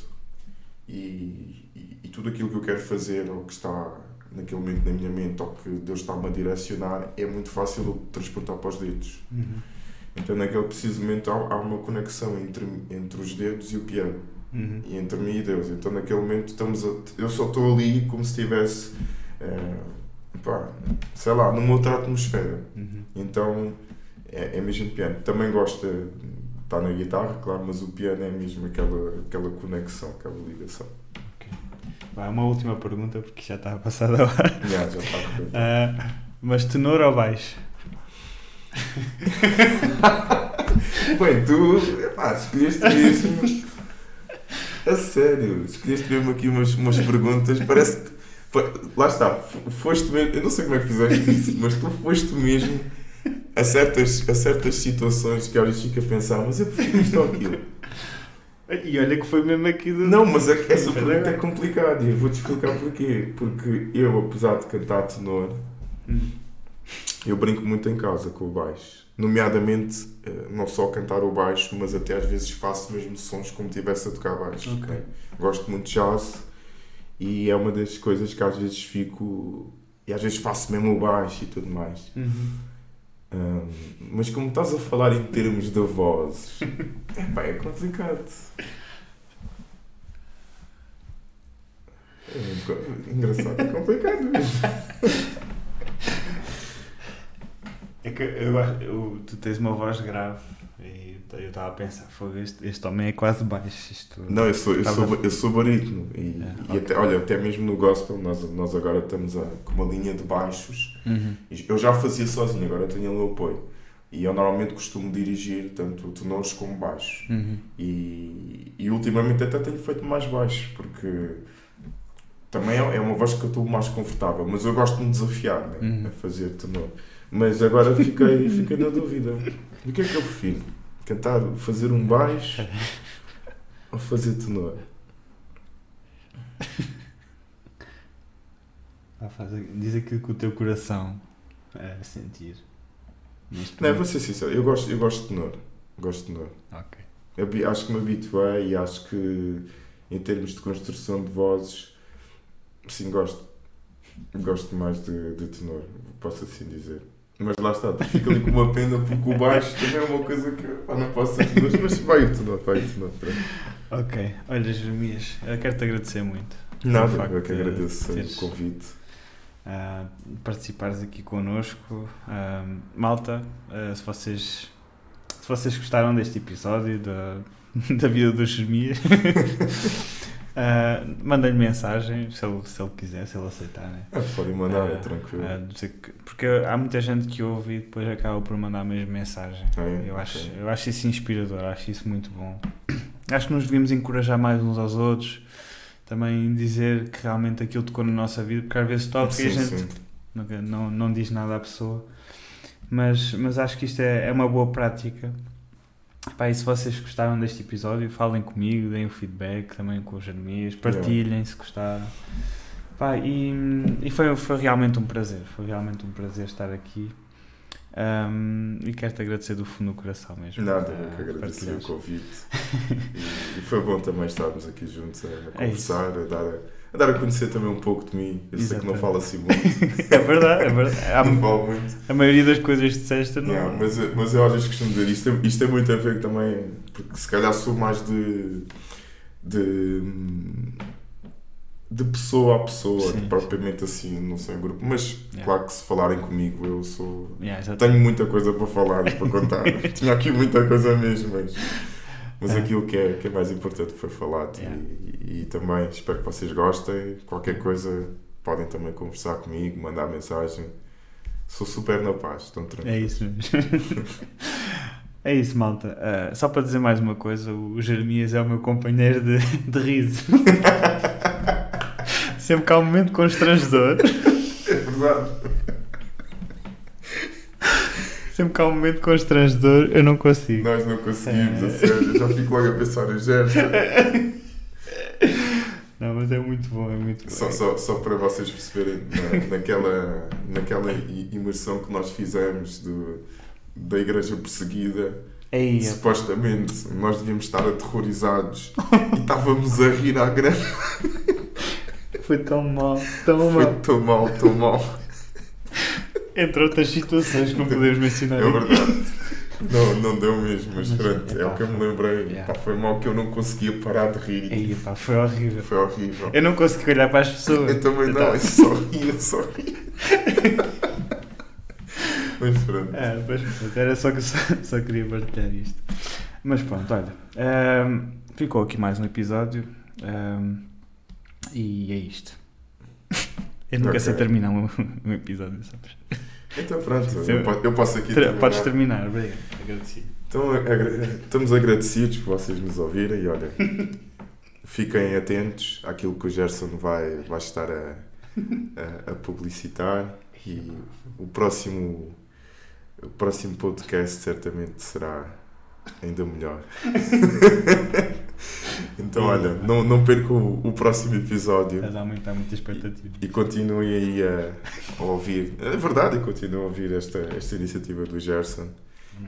E, e, e tudo aquilo que eu quero fazer, ou que está naquele momento na minha mente, ou que Deus está-me a direcionar, é muito fácil eu transportar para os dedos. Uhum. Então, naquele preciso momento, há, há uma conexão entre, entre os dedos e o piano, Uhum. e entre mim e Deus. Então, naquele momento, estamos a, eu só estou ali como se estivesse, eh, pá, sei lá, numa outra atmosfera. Uhum. Então, é, é mesmo piano. Também gosto de estar na guitarra, claro, mas o piano é mesmo aquela, aquela conexão, aquela ligação. Vai, uma última pergunta, porque já está a passar da hora. (laughs) Já, já está a. Ah, mas tenor ou baixo? (laughs) Bem, tu, epá, escolheste mesmo. (laughs) A sério, escolheste mesmo aqui umas, umas perguntas. Parece que. Lá está, foste mesmo. Eu não sei como é que fizeste isso, mas tu foste mesmo a certas, a certas situações que vezes fica a pensar, mas eu prefiro isto ou aquilo. E olha que foi mesmo aqui do. Não, mas é essa pergunta é- é complicada e eu vou-te explicar porquê. Porque eu, apesar de cantar tenor, Hum. eu brinco muito em casa com o baixo. Nomeadamente, eh, não só cantar o baixo, mas até às vezes faço mesmo sons como se estivesse a tocar baixo. Ok. né? Gosto muito de jazz e é uma das coisas que às vezes fico. E às vezes faço mesmo o baixo e tudo mais. Uhum. Hum, mas como estás a falar em termos de vozes, (laughs) é complicado. É um co- engraçado, é complicado mesmo. (laughs) É que eu, eu- tu tens uma voz grave e eu estava a pensar, fogo, este, este homem é quase baixo. Isto... Não, eu sou, eu sou, eu sou barítono e, É, e ok. até, olha, até mesmo no gospel nós, nós agora estamos a, com uma linha de baixos. Uhum. Eu já fazia sozinho, agora tenho ali o apoio. E eu normalmente costumo dirigir tanto tenores como baixos. Uhum. E, e ultimamente até tenho feito mais baixo, porque também é é uma voz que eu estou mais confortável, mas eu gosto de me desafiar né, Uhum. a fazer tenor. Mas agora fiquei, fiquei na dúvida. O que é que eu prefiro? Cantar, fazer um baixo ou fazer tenor? Ah, faz- diz aquilo que o teu coração é sentir. Não, vou ser sincero, eu gosto, eu gosto de tenor. Gosto de tenor. Ok. Eu acho que me habituei e acho que em termos de construção de vozes, sim, gosto. Gosto mais de, de tenor, posso assim dizer. Mas lá está, fico ali com uma pena porque o baixo também é uma coisa que pá, não posso tenor, mas vai o tenor, vai o tenor. pronto. Ok. Olha, Jeremias, eu quero-te agradecer muito. Nada, facto eu que de agradeço teres- o convite. ah, participares aqui connosco. Ah, malta, ah, se vocês se vocês gostaram deste episódio da, (laughs) da vida dos Jeremias, (laughs) ah, mandem-lhe mensagem se ele, se ele quiser, se ele aceitar. Né? Ah, podem mandar, é Ah, tranquilo. que- porque há muita gente que ouve e depois acaba por mandar a mesma mensagem. É, Eu acho, ok. eu acho isso inspirador, acho isso muito bom. Acho que nos devíamos encorajar mais uns aos outros, também dizer que realmente aquilo tocou na nossa vida, porque às vezes toca e a gente nunca- não, não diz nada à pessoa, mas, mas acho que isto é, é uma boa prática. Pá, e se vocês gostaram deste episódio, falem comigo, deem o feedback também com os Jeremias, partilhem se gostaram. Pá, e, e foi, foi realmente um prazer, foi realmente um prazer estar aqui. Ahm, e quero-te agradecer do fundo do coração mesmo. Nada, ah, eu que agradeço o partilhares. convite. E, e foi bom também estarmos aqui juntos a, a (laughs) É conversar, a, dar a, a dar a conhecer também um pouco de mim. Eu sei que não falo assim muito, (laughs) é verdade, é verdade. Há- não falo muito. a maioria das coisas que disseste não. Yeah, mas, mas eu às vezes costumo dizer isto, é- isto tem muito a ver também, porque se calhar sou mais de. de. de pessoa a pessoa, Sim, propriamente assim, não sei, grupo. Mas Yeah. claro que se falarem comigo, eu sou. Yeah, tenho muita coisa para falar e para contar. (laughs) Tinha aqui muita coisa mesmo, mas. Mas É. aquilo que é, que é mais importante foi falado Yeah. e, e também espero que vocês gostem. Qualquer coisa podem também conversar comigo, mandar mensagem. Sou super na paz, estão tranquilos. É isso mesmo. (laughs) É isso, malta. Ah, só para dizer mais uma coisa, o Jeremias é o meu companheiro de, de riso. (laughs) Sempre que há um momento constrangedor, É verdade. Sempre que há um momento constrangedor, eu não consigo. Nós não conseguimos, É. a sério. Eu já fico logo a pensar em gesto. (laughs) Não, mas é muito bom, é muito bom. Só, só, só para vocês perceberem, na- naquela, naquela imersão que nós fizemos do, da igreja perseguida, epá. Supostamente nós devíamos estar aterrorizados e estávamos a rir à grande. (laughs) foi tão mal, tão Foi mal. tão mal, tão mal. Entre outras situações que não podemos mencionar. É verdade. Não, não deu mesmo, mas Mas, pronto, é epá, o que eu me lembrei. yeah. Pá, foi mal que eu não conseguia parar de rir. Ei, pá, foi horrível. Foi horrível. Eu não consegui olhar para as pessoas. Eu também não, tava- eu só ria, eu só ria. (laughs) Mas pronto. É, mas pronto, era só que só, (laughs) só queria partilhar isto. Mas pronto, olha. ehm, ficou aqui mais um episódio. ehm, e é isto. (laughs) Eu nunca Ok. sei terminar um, um episódio, sabes? Então pronto, eu, eu- po- eu posso aqui Ter- terminar. Podes terminar, obrigado. Agradecido. Então, agra- estamos agradecidos por vocês nos ouvirem e olha, (laughs) fiquem atentos àquilo que o Gerson vai, vai estar a, a, a publicitar e o próximo, o próximo podcast certamente será ainda melhor. (laughs) então, olha, não, não percam o, o próximo episódio. Estás a aumentar muita expectativa. E continuem aí a, a ouvir. É verdade, e continuem a ouvir esta, esta iniciativa do Gerson.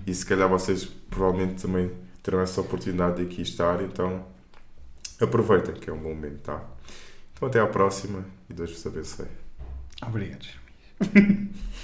E se calhar vocês provavelmente também terão essa oportunidade de aqui estar. Então aproveitem, que é um bom momento, tá? Então até à próxima e Deus vos abençoe. Obrigado. (laughs)